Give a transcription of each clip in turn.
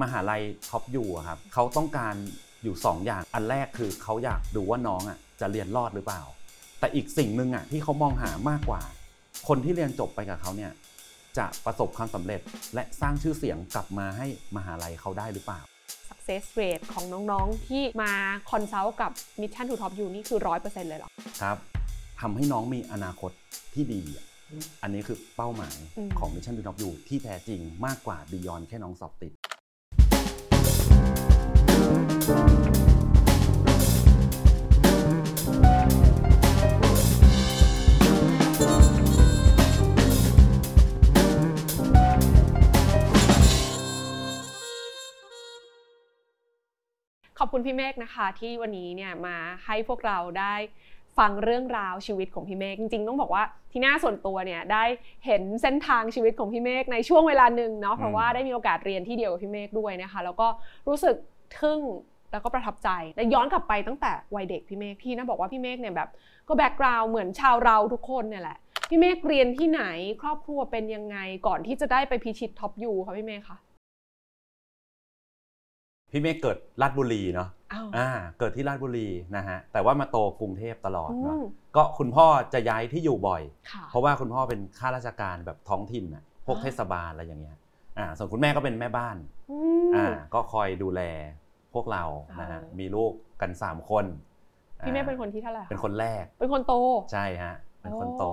มหาลัย Top U อะครับเขาต้องการอยู่ 2 อย่างอันแรกคือเขาอยากดูว่าน้องอะจะเรียนรอดหรือเปล่า แต่อีกสิ่งหนึ่งอะที่เขามองหามากกว่า คนที่เรียนจบไปกับเขาเนี่ยจะประสบความสำเร็จและสร้างชื่อเสียงกลับมาให้มหาลัยเขาได้หรือเปล่า success rate ของน้องๆ ที่มา consult กับ Mission to Top U นี่คือ 100%เลยเหรอ ครับทำให้น้องมีอนาคตที่ดีอะอันนี้คือเป้าหมายอืมของ Mission to Top U ที่แท้จริงมากกว่า Beyond แค่น้องสอบติด คุณพี่เมฆนะคะ ที่วันนี้เนี่ยมาให้พวกเราได้ฟังเรื่องราวชีวิตของพี่เมฆจริงๆ ต้องบอกว่าที่น่าส่วนตัวเนี่ยได้เห็นเส้นทางชีวิตของพี่เมฆในช่วงเวลาหนึ่งเนาะเพราะว่าได้มีโอกาสเรียนที่เดียวกับพี่เมฆด้วยนะคะ แล้วก็รู้สึกทึ่งแล้วก็ประทับใจและย้อนกลับไปตั้งแต่วัยเด็กพี่เมฆพี่นะบอกว่าพี่เมฆเนี่ยแบบ ก็ background เหมือนชาวเราทุกคนเนี่ยแหละพี่เมฆเรียนที่ไหนครอบครัวเป็นยังไงก่อนที่จะได้ไปพิชิต Top U ค่ะพี่เมฆคะ พี่เมฆเกิดราชบุรีเนาะอ้าวอ่าเกิดที่ราชบุรีนะฮะแต่ว่ามาโตกรุงเทพตลอดอืเนาะมก็คุณพ่อจะย้ายที่อยู่บ่อยค่ะเพราะว่าคุณพ่อเป็นข้าราชการแบบท้องถิ่นน่ะพวกอ๋อเทศบาลอะไรอย่างเงี้ยอ่าส่วนคุณแม่ก็เป็นแม่บ้านอือ่ามก็คอยดูแลพวกเรานะฮะเออมีลูกกันสามคนพี่เมฆอ่าเป็นคนที่เท่าไหร่ะเป็นคนแรก เป็นคนโตใช่ฮะเป็นคนโตอ้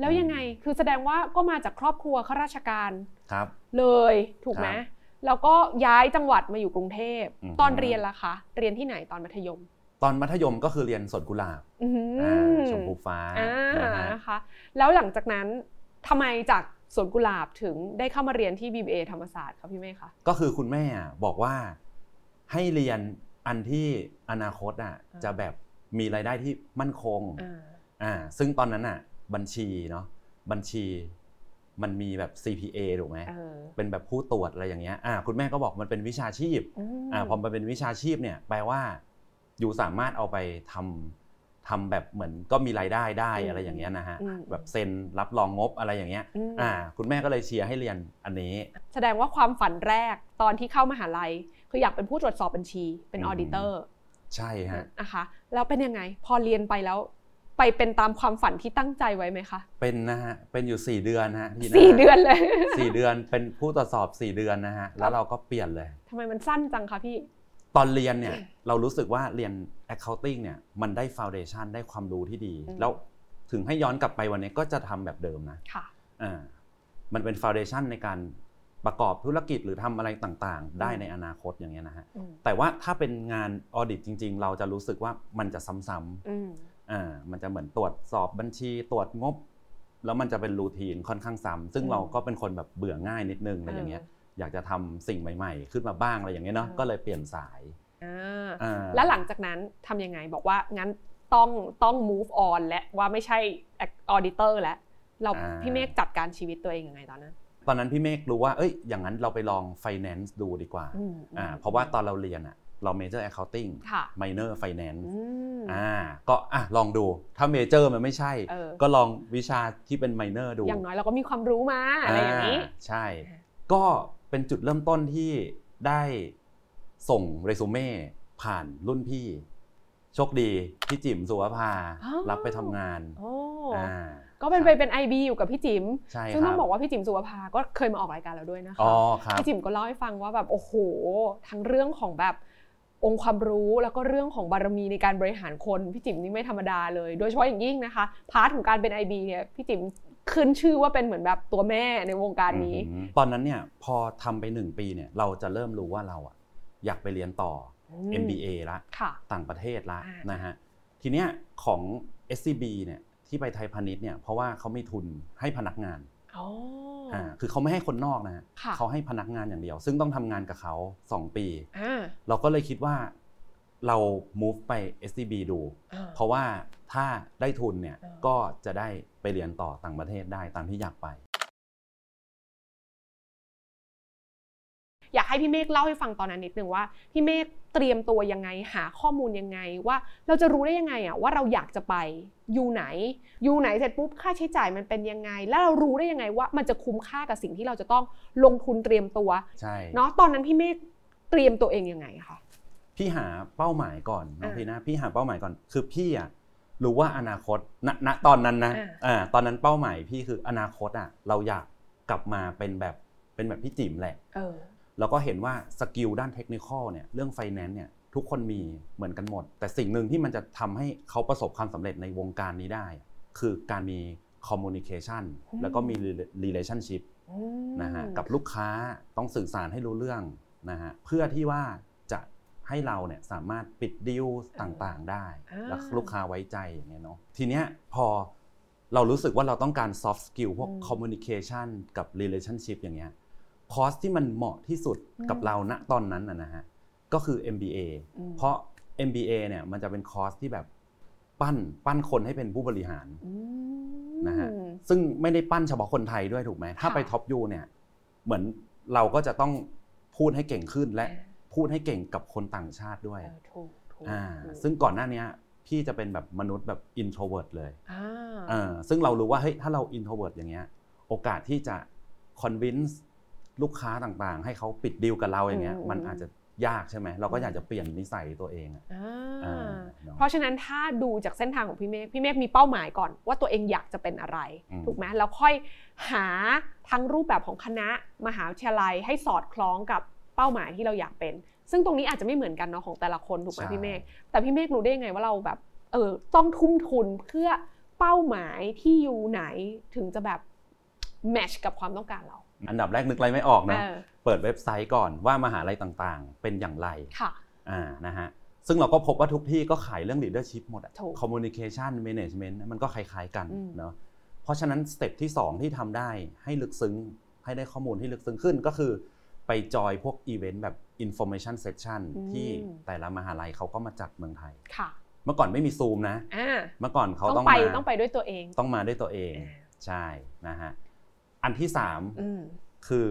แล้วยังไงคือแสดงว่าก็มาจากครอบครัวข้าราชการครับ เลยถูกไหมครับ แล้วก็ย้ายจังหวัดมาอยู่กรุงเทพ อือฮึ ตอนเรียนล่ะคะ เรียนที่ไหนตอนมัธยมตอนมัธยมก็คือเรียนสวนกุหลาบอือหืออ่าชมพูฟ้าอ่านะฮะนะคะ แล้วหลังจากนั้นทำไมจากสวนกุหลาบถึงได้เข้ามาเรียนที่ BBA ธรรมศาสตร์คะพี่เมฆคะ ก็คือคุณแม่อะบอกว่าให้เรียนอันที่อนาคตอะอ่า จะแบบมีรายได้ที่มั่นคงอ่า อ่าซึ่งตอนนั้นอะบัญชีเนาะบัญชี มันมีแบบ CPA ถูกไหมเออเป็นแบบผู้ตรวจอะไรอย่างเงี้ยอ่าคุณแม่ก็บอกมันเป็นวิชาชีพมอ่าพอมันเป็นวิชาชีพเนี่ยแปลว่าอยู่สามารถเอาไปทำทำแบบเหมือนก็มีรายได้ได้อะไรอย่างเงี้ยนะฮะอืมแบบเซ็นรับรองงบอะไรอย่างเงี้ยอืมอ่าคุณแม่ก็เลยเชียร์ให้เรียนอันนี้ แสดงว่าความฝันแรกตอนที่เข้ามหาลัย คืออยากเป็นผู้ตรวจสอบบัญชีเป็นอือมอดิเตอร์ใช่ฮะนะคะแล้วเป็นยังไง พอเรียนไปแล้ว ไปเป็นตามความฝันที่ตั้งใจไว้ไหมคะเป็นนะฮะเป็นอยู่ 4 เดือนนะฮะทีหาสี่เดือนเลย สี่เดือนเป็นผู้ตรวจสอบ 4 เดือนนะฮะแล้วเราก็เปลี่ยนเลย ทำไมมันสั้นจังคะพี่ ตอนเรียนเนี่ยเรารู้สึกว่าเรียน accounting เนี่ยมันได้ foundation ได้ความรู้ที่ดี อืม แล้วถึงให้ย้อนกลับไปวันนี้ก็จะทำแบบเดิมนะค่ะ อ่ามันเป็น foundation ในการประกอบธุรกิจหรือทำอะไรต่างๆ ได้อืมในอนาคตอย่างเงี้ยนะฮะ อืมแต่ว่าถ้าเป็นงานออดิตจริง ๆ เราจะรู้สึกว่ามันจะซ้ำๆอืมอ่า มันจะเหมือนตรวจสอบบัญชีตรวจงบ แล้วมันจะเป็นรูทีนค่อนข้างซ้ำซึ่งอืมเราก็เป็นคนแบบเบื่อง่ายนิดนึงอะไรอย่างเงี้ย อยากจะทำสิ่งใหม่ ๆ ขึ้นมาบ้างอะไรอย่างเงี้ยเนาะเออก็เลยเปลี่ยนสายอ่าอ่าแล้วหลังจากนั้นทำยังไงบอกว่างั้นต้องต้อง move on และว่าไม่ใช่ auditor แล้วเราอ่าพี่เมฆจัดการชีวิตตัวเองยังไงตอนนั้นตอนนั้นพี่เมฆรู้ว่า เอ้ย อย่างนั้นเราไปลอง finance ดูดีกว่าอืมอ่า เพราะว่าตอนเราเรียนอะ เรา major accounting ค่ะ minor finance อืมอ่าก็อะลองดูถ้า major มันไม่ใช่เออก็ลองวิชาที่เป็น minor ดู อย่างน้อยเราก็มีความรู้มาอะไรอย่างนี้ ใช่ ก็เป็นจุดเริ่มต้นที่ได้ส่งเรซูเม่ผ่านรุ่นพี่ โชคดีพี่จิ๋มสุวภาอ๋อรับไปทำงานโอ้อ่าก็เป็นไปเป็น IB อยู่กับพี่จิ๋มใช่ซึ่งครับต้อบงบอกว่าพี่จิ๋มสุวภาก็เคยมาออกรายการเราด้วยนะคะอ๋อครับพี่จิ๋มก็เล่าให้ฟังว่าแบบโอ้โห ทั้งเรื่องของแบบ องค์ความรู้แล้วก็เรื่องของบารมีในการบริหารคนพี่จิ๋มนี่ไม่ธรรมดาเลย โดยเฉพาะอย่างยิ่งนะคะ part ของการเป็น IB เนี่ยพี่จิ๋มขึ้นชื่อว่าเป็นเหมือนแบบตัวแม่ในวงการนี้อืมตอนนั้นเนี่ยพอทำไปหนึ่งปีเนี่ยเราจะเริ่มรู้ว่าเราอะอยากไปเรียนต่ออม MBA ละค่ะต่างประเทศละอ่านนะฮะทีเนี้ยของ SCB เนี่ยที่ไปไทยพาณิชย์เนี่ยเพราะว่าเขามีทุนให้พนักงานอ๋อออ่า คือเขาไม่ให้คนนอกนะฮะค่ะเขาให้พนักงานอย่างเดียว ซึ่งต้องทำงานกับเขา2ปีอ่าเราก็เลยคิดว่าเรา move ไป SCB ดูอ่าเพราะว่าถ้าได้ทุนเนี่ยอ่าก็จะได้ไปเรียนต่อต่างประเทศได้ตามที่อยากไป อยากให้พี่เมฆเล่าให้ฟังตอนนั้นนิดนึงว่าพี่เมฆเตรียมตัวยังไงหาข้อมูลยังไงว่าเราจะรู้ได้ยังไงอะว่าเราอยากจะไปยูไหนยูไหนเสร็จปุ๊บค่าใช้จ่ายมันเป็นยังไง แล้วเรารู้ได้ยังไงว่ามันจะคุ้มค่ากับสิ่งที่เราจะต้องลงทุนเตรียมตัวใช่เนาะตอนนั้นพี่เมฆเตรียมตัวเองยังไงคะพี่หาเป้าหมายก่อนน้องอ่าพีนะพี่หาเป้าหมายก่อนคือพี่อะรู้ว่าอนาคตณณตอนนั้นนะอ่าอ่าตอนนั้นเป้าหมายพี่คืออนาคตอะเราอยากกลับมาเป็นแบบเป็นแบบพี่จิ๋มแหละเออ แล้วก็เห็นว่า skill ด้าน technical เนี่ยเรื่องไฟแนนซ์เนี่ยทุกคนมีเหมือนกันหมด แต่สิ่งหนึ่งที่มันจะทำให้เขาประสบความสำเร็จในวงการนี้ได้ คือการมี communication อืมแล้วก็มี relationship อืมนะฮะกับลูกค้าต้องสื่อสารให้รู้เรื่องนะฮะเพื่อที่ว่าจะให้เราเนี่ยสามารถปิดดีลต่างๆได้ แล้วลูกค้าไว้ใจอย่างเงี้ยเนาะทีเนี้ยพอเรารู้สึกว่าเราต้องการ soft skill พวก communication กับ relationship อย่างเงี้ย คอร์สที่มันเหมาะที่สุดกับเราณตอนนั้นนะนะฮะก็คือ MBA อืมเพราะ MBA เนี่ยมันจะเป็นคอร์สที่แบบปั้นปั้นคนให้เป็นผู้บริหารอืมนะฮะซึ่งไม่ได้ปั้นเฉพาะคนไทยด้วยถูกไหมถ้าค่ะไป Top U เนี่ยเหมือนเราก็จะต้องพูดให้เก่งขึ้นและอ่าพูดให้เก่งกับคนต่างชาติด้วยเออถูกถูกอ่าถูกซึ่งก่อนหน้าเนี้ยพี่จะเป็นแบบมนุษย์แบบ introvert เลยอ่าอ่าซึ่งเรารู้ว่าเฮ้ยถ้าเรา introvert อย่างเงี้ยโอกาสที่จะ convince ลูกค้าต่างๆ ให้เขาปิดดีลกับเราอย่างเงี้ยมันอาจจะยากใช่ไหมเราก็อยากจะเปลี่ยนนิสัยตัวเองอะอ่าอ่าเนอะเพราะฉะนั้นถ้าดูจากเส้นทางของพี่เมฆพี่เมฆมีเป้าหมายก่อน ว่าตัวเองอยากจะเป็นอะไรอืมถูกไหมแล้วค่อยหาทั้งรูปแบบของคณะมหาวิทยาลัยให้สอดคล้องกับเป้าหมายที่เราอยากเป็น ซึ่งตรงนี้อาจจะไม่เหมือนกันเนาะของแต่ละคนถูกไหมใช่พี่เมฆแต่พี่เมฆรู้ได้ยังไงว่าเราแบบเออต้องทุ่มทุนเพื่อเป้าหมายที่อยู่ไหนถึงจะแบบ match กับความต้องการเรา อันดับแรกนึกอะไรไม่ออกนะเออเปิดเว็บไซต์ก่อนว่ามหาลัยต่างๆ เป็นอย่างไรค่ะอ่านะฮะซึ่งเราก็พบว่าทุกที่ก็ขายเรื่อง leadership หมดอะถูก communication management มันก็คล้ายๆกันอืมเนาะเพราะฉะนั้น step ที่ 2 ที่ทำได้ให้ลึกซึ้งให้ได้ข้อมูลที่ลึกซึ้งขึ้นก็คือไปจอยพวกอีเวนต์แบบ information session ที่แต่ละมหาลัยเขาก็มาจัดเมืองไทยค่ะ เมื่อก่อนไม่มีซูมนะอ่าเมื่อก่อนเขาต้ต้อองงไปมาต้องไปด้วยตัวเอง ต้องมาด้วยตัวเองอ่าใช่นะฮะ อันที่3อืมคือ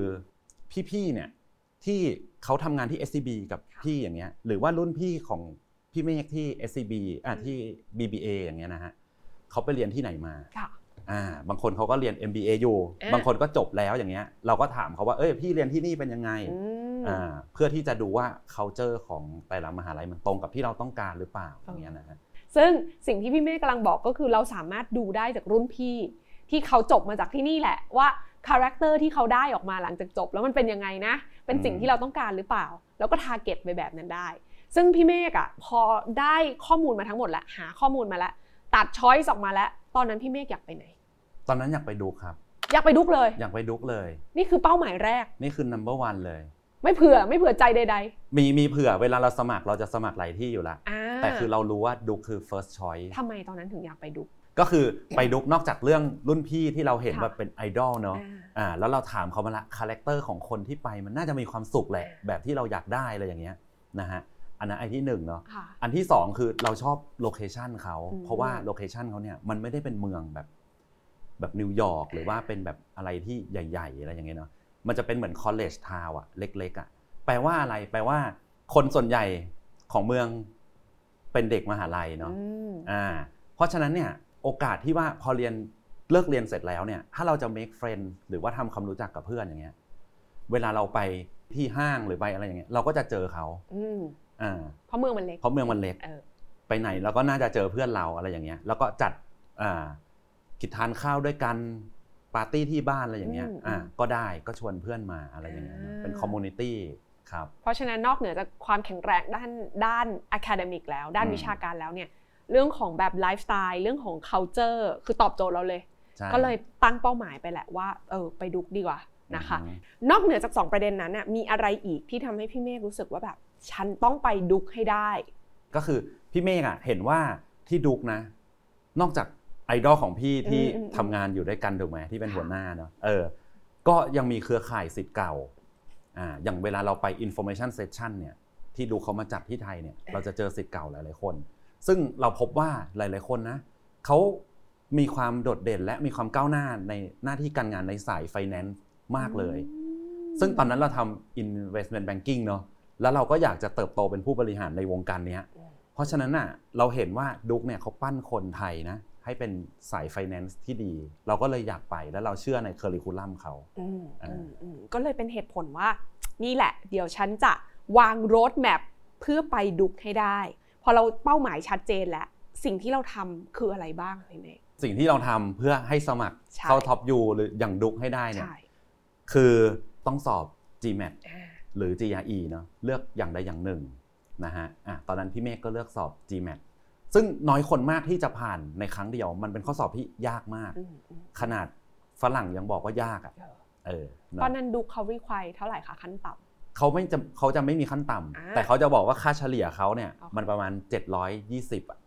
พี่ๆเนี่ยที่เขาทำงานที่ SCB กับค่ะพี่อย่างเงี้ย หรือว่ารุ่นพี่ของพี่เมฆที่ SCB อะอืมที่ BBA อย่างเงี้ยนะฮะเขาไปเรียนที่ไหนมาค่ะอ่าบางคนเขาก็เรียน MBA อยู่อ่าบางคนก็จบแล้วอย่างเงี้ย เราก็ถามเขาว่าเอ้ยพี่เรียนที่นี่เป็นยังไงอืมอ่าเพื่อที่จะดูว่า culture ของแต่ละมหาลัยมันตรงกับที่เราต้องการหรือเปล่าอย่างเงี้ยนะฮะซึ่งสิ่งที่พี่เมฆกำลังบอกก็คือเราสามารถดูได้จากรุ่นพี่ ที่เขาจบมาจากที่นี่แหละว่า character ที่เขาได้ออกมาหลังจากจบ แล้วมันเป็นยังไงนะ เป็นสิ่งอืมที่เราต้องการหรือเปล่า แล้วก็ target ไปแบบนั้นได้ ซึ่งพี่เมฆอะพอได้ข้อมูลมาทั้งหมดแล้วหาข้อมูลมาแล้วตัด choice ออกมาแล้ว ตอนนั้นพี่เมฆอยากไปไหน ตอนนั้นอยากไป Duke ครับ อยากไป Duke เลย อยากไป Duke เลย นี่คือเป้าหมายแรก นี่คือ number one เลย ไม่เผื่อไม่เผื่อใจใดมีมีเผื่อเวลาเราสมัครเราจะสมัครหลายที่อยู่ละ ๆอ่าแต่คือเรารู้ว่า Duke คือ first choice ทำไมตอนนั้นถึงอยากไป Duke ก็คือไป Duke นอกจากเรื่องรุ่นพี่ที่เราเห็นค่ะแบบเป็นไอดอลเนาะอ่าอ่าแล้วเราถามเขามาละ character ของคนที่ไปมันน่าจะมีความสุขแหละอ่าแบบที่เราอยากได้อะไรอย่างเงี้ยนะฮะอันนั้นไอที่หนึ่งเนาะค่ะอันที่สองคือเราชอบ location เขาอืมเพราะว่า location เขาเนี่ยมันไม่ได้เป็นเมืองแบบแบบนิวยอร์กหรือว่าเป็นแบบอะไรที่ใหญ่ ๆ อะไรอย่างเงี้ยเนาะมันจะเป็นเหมือน college town อะเล็กๆอะแปลว่าอะไรแปลว่า คนส่วนใหญ่ของเมืองเป็นเด็กมหาลัยเนาะอืมอ่าเพราะฉะนั้นเนี่ย โอกาสที่ว่าพอเรียนเลิกเรียนเสร็จแล้วเนี่ยถ้าเราจะ make friend หรือว่าทำความรู้จักกับเพื่อนอย่างเงี้ยเวลาเราไปที่ห้างหรือไปอะไรอย่างเงี้ยเราก็จะเจอเขาอืมอ่าเพราะเมืองมันเล็กเพราะเมืองมันเล็กเออไปไหนเราก็น่าจะเจอเพื่อนเราอะไรอย่างเงี้ย แล้วก็จัดอ่ากิจทานข้าวด้วยกันปาร์ตี้ที่บ้านอะไรอย่างเงี้ยอืมอ่าอืมก็ได้ก็ชวนเพื่อนมาอะไรอย่างเงี้ยอ่าเป็น community ครับเพราะฉะนั้นนอกเหนือจากความแข็งแรงด้านด้าน academic แล้ว ด้านอืมวิชาการแล้วเนี่ย เรื่องของแบบไลฟ์สไตล์เรื่องของ culture คือตอบโจทย์เราเลยใช่ก็เลยตั้งเป้าหมายไปแหละว่าเออไปดุกดีกว่านะคะอืมนอกเหนือจาก 2 ประเด็นนั้นน่ะมีอะไรอีกที่ทำให้พี่เมฆรู้สึกว่าแบบ ฉันต้องไปดุกให้ได้ ก็คือพี่เมฆอะเห็นว่าที่ดุกนะ นอกจากไอดอลของพี่ที่อืมอืมอืมทำงานอยู่ด้วยกันถูกไหมที่เป็นค่ะหัวหน้าเนาะเออ ก็ยังมีเครือข่ายสิทธิ์เก่าอ่าอย่างเวลาเราไป information session เนี่ยที่ดูเขามาจัดที่ไทยเนี่ยเราจะเจอสิทธิ์เก่าหลายๆคน ซึ่งเราพบว่าหลาย ๆ คนนะเขามีความโดดเด่นและมีความก้าวหน้าในหน้าที่การงานในสายไฟแนนซ์มากเลยอืมซึ่งตอนนั้นเราทำ investment banking เนอะแล้วเราก็อยากจะเติบโตเป็นผู้บริหารในวงการเนี้ยอืมเพราะฉะนั้นน่ะเราเห็นว่าดุกเนี่ยเขาปั้นคนไทยนะให้เป็นสาย finance ที่ดี เราก็เลยอยากไปแล้วเราเชื่อในเคอริคูลัมเขาอืมอ่าอืมอืมก็เลยเป็นเหตุผลว่า นี่แหละ เดี๋ยวฉันจะวางโรดแมพเพื่อไปดุกให้ได้ พอเราเป้าหมายชัดเจนแล้ว สิ่งที่เราทำคืออะไรบ้างพี่เมฆสิ่งที่เราทำเพื่อให้สมัครใช่เข้าท็อปยูหรืออย่างดุกให้ได้เนี่ยใช่คือต้องสอบ GMAT อ่าหรือ GRE เนาะเลือกอย่างใดอย่างหนึ่งนะฮะอะตอนนั้นพี่เมฆก็เลือกสอบ GMAT ซึ่งน้อยคนมากที่จะผ่านในครั้งเดียว มันเป็นข้อสอบที่ยากมากอืมอืมขนาดฝรั่งยังบอกว่ายากอะเออเออเนตอนอะนั้นดุกเขารีควายเท่าไหร่คะขั้นต่ำ เขาไม่จะเขาจะไม่มีขั้นต่ำอ่าแต่เขาจะบอกว่าค่าเฉลี่ยเขาเนี่ยโอเค มันประมาณ 720อะ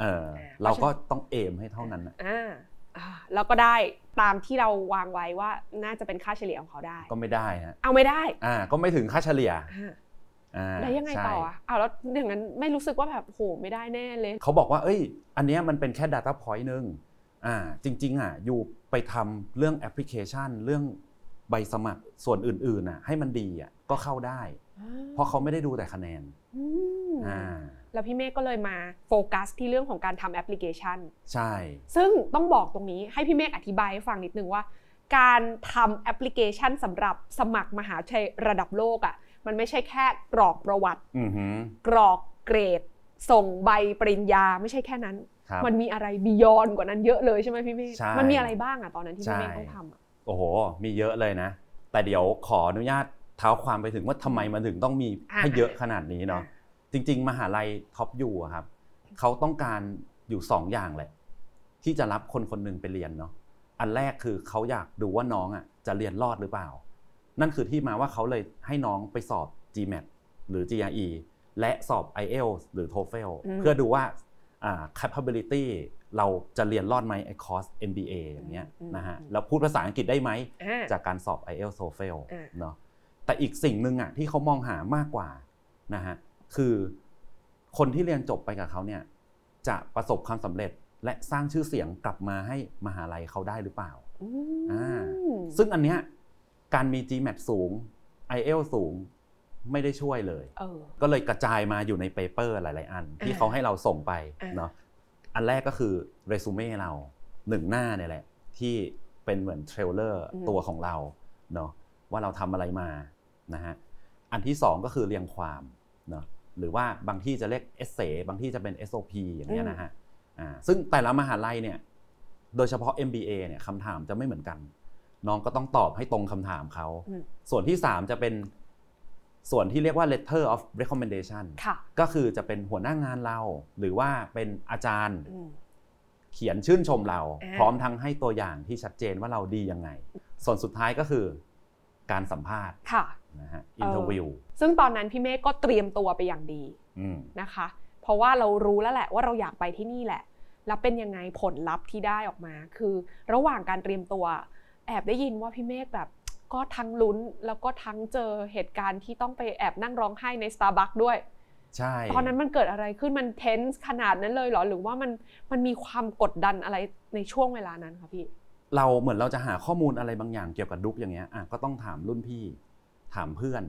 เอออ่าเราก็เพราะฉะนั้นต้องเอมให้เท่านั้นอะอ่าอ่าแล้วก็ได้ตามที่เราวางไว้ว่าน่าจะเป็นค่าเฉลี่ยของเขาได้ ก็ไม่ได้ฮะเอาไม่ได้อ่าก็ไม่ถึงค่าเฉลี่ยอ่าอ่าแล้วยังไงต่อใช่อะอ้าวแล้วอย่างนั้นไม่รู้สึกว่าแบบโหไม่ได้แน่เลยเขาบอกว่า เอ้ย อันเนี้ยมันเป็นแค่ Data Point หนึ่งอ่าจริง ๆอะอยู่ไปทำเรื่องแอปพลิเคชัน เรื่องใบสมัครส่วนอื่นๆอะให้มันดีอะ ก็เข้าได้ เพราะเขาไม่ได้ดูแต่คะแนนอืมอ่าแล้วพี่เมฆก็เลยมาโฟกัสที่เรื่องของการทำแอปพลิเคชัน ใช่ ซึ่งต้องบอกตรงนี้ให้พี่เมฆอธิบายให้ฟังนิดนึงว่า การทำแอปพลิเคชันสำหรับสมัครมหาวิทยาลัยระดับโลกอะมันไม่ใช่แค่กรอกประวัติอือหือกรอกเกรด ส่งใบปริญญาไม่ใช่แค่นั้นครับมันมีอะไรบียอนกว่านั้นเยอะเลยใช่ไหมพี่เมฆใช่มันมีอะไรบ้างอะตอนนั้นที่พี่เมฆใช่ต้องทำอะโอ้โห มีเยอะเลยนะ แต่เดี๋ยวขออนุญาต เท้าความไปถึงว่าทำไมมันถึงต้องมีให้เยอะขนาดนี้เนาะจริง ๆ มหาลัยท็อปยูอะครับเขาต้องการอยู่สองอย่างแหละ ที่จะรับคนคนหนึ่งไปเรียนเนาะอันแรกคือเขาอยากดูว่าน้องอะจะเรียนรอดหรือเปล่า นั่นคือที่มาว่าเขาเลยให้น้องไปสอบ GMAT หรือ GRE และสอบ IELTS หรือ TOEFL เพื่อดูว่าอ่า capability เราจะเรียนรอดไหมไอ้คอร์ส MBA อย่างเงี้ยนะฮะแล้วพูดภาษาอังกฤษได้ไหมอ่าจากการสอบ IELTS TOEFL อ่าเนาะ แต่อีกสิ่งหนึ่งอะที่เขามองหามากกว่านะฮะคือคนที่เรียนจบไปกับเขาเนี่ยจะประสบความสำเร็จและสร้างชื่อเสียงกลับมาให้มหาลัยเขาได้หรือเปล่าอืมอ่าซึ่งอันเนี้ยการมี GMAT สูง IELTS สูงไม่ได้ช่วยเลยเออก็เลยกระจายมาอยู่ใน paper หลาย ๆ อัน ที่อ่าเขาให้เราส่งไปอ่าเนาะอันแรกก็คือเรซูเม่เราหนึ่งหน้าเนี่ยแหละ ที่เป็นเหมือน trailer ตัวของเราเนาะว่าเราทำอะไรมา นะฮะอันที่สองก็คือเรียงความเนาะหรือว่าบางที่จะเรียก essay บางที่จะเป็น SOP อย่างเงี้ยนะฮะอ่าซึ่งแต่ละมหาลัยเนี่ยโดยเฉพาะ MBA เนี่ยคำถามจะไม่เหมือนกัน น้องก็ต้องตอบให้ตรงคำถามเขาอืมส่วนที่ 3 จะเป็นส่วนที่เรียกว่า letter of recommendation ค่ะก็คือจะเป็นหัวหน้างานเรา หรือว่าเป็นอาจารย์อืมเขียนชื่นชมเราอ่าพร้อมทั้งให้ตัวอย่างที่ชัดเจนว่าเราดียังไง ส่วนสุดท้ายก็คือการสัมภาษณ์ ค่ะนะฮะ interview ซึ่งตอนนั้นพี่เมฆก็เตรียมตัวไปอย่างดีอืมนะคะ เพราะว่าเรารู้แล้วแหละว่าเราอยากไปที่นี่แหละ แล้วเป็นยังไงผลลัพธ์ที่ได้ออกมา คือระหว่างการเตรียมตัว แอบได้ยินว่าพี่เมฆแบบก็ทั้งลุ้นแล้วก็ทั้งเจอเหตุการณ์ที่ต้องไปแอบนั่งร้องไห้ใน Starbucks ด้วยใช่ตอนนั้นมันเกิดอะไรขึ้นมันเทนส์ขนาดนั้นเลยเหรอหรือว่ามันมันมีความกดดันอะไรในช่วงเวลานั้นคะพี่ เราเหมือนเราจะหาข้อมูลอะไรบางอย่างเกี่ยวกับดุกอย่างเงี้ยอะก็ต้องถามรุ่นพี่ ถามเพื่อน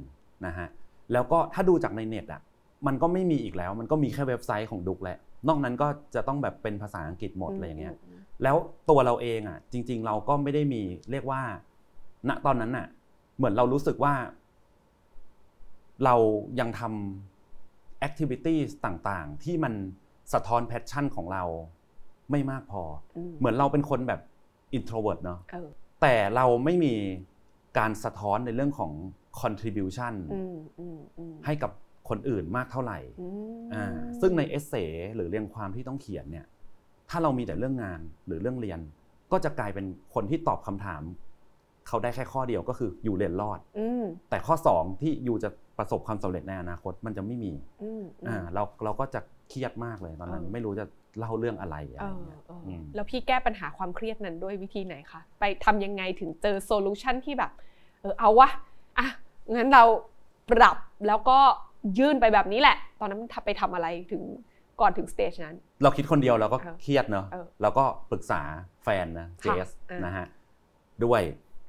นะฮะแล้วก็ถ้าดูจากในเน็ตอะมันก็ไม่มีอีกแล้ว มันก็มีแค่เว็บไซต์ของ Duke แหละนอกนั้นก็จะต้องแบบเป็นภาษาอังกฤษหมดอะไรอย่างเงี้ยแล้วตัวเราเองอะ จริง ๆ เราก็ไม่ได้มีเรียกว่า ณตอนนั้นอะ เหมือนเรารู้สึกว่า เรายังทำ activity ต่างๆ ที่มันสะท้อน passion ของเราไม่มากพอ เหมือนเราเป็นคนแบบ introvert เนาะเออแต่เราไม่มีการสะท้อนในเรื่องของ contribution อืมอืมอืมให้กับคนอื่นมากเท่าไหร่อืมอ่าซึ่งในเอเซหรือเรียงความที่ต้องเขียนเนี่ย ถ้าเรามีแต่เรื่องงานหรือเรื่องเรียน ก็จะกลายเป็นคนที่ตอบคำถาม เขาได้แค่ข้อเดียวก็คืออยู่เรียนรอดอืมแต่ข้อ2ที่อยู่จะประสบความสำเร็จในอนาคตมันจะไม่มีอืมอืมอ่าเราเราก็จะเครียดมากเลยตอนนั้นเออไม่รู้จะเล่าเรื่องอะไรอะเอไรอเงี้ยเอออืมแล้วพี่แก้ปัญหาความเครียดนั้นด้วยวิธีไหนคะไปทำยังไงถึงเจอ solution ที่แบบ เออเอาวะอะ งั้นเราปรับแล้วก็ยื่นไปแบบนี้แหละ ตอนนั้นไปทำอะไรถึงก่อนถึง stage นั้น เราคิดคนเดียวเราก็เออเครียดเนอะเออเราก็ปรึกษาแฟนนะเจค่ะสเออนะฮะด้วย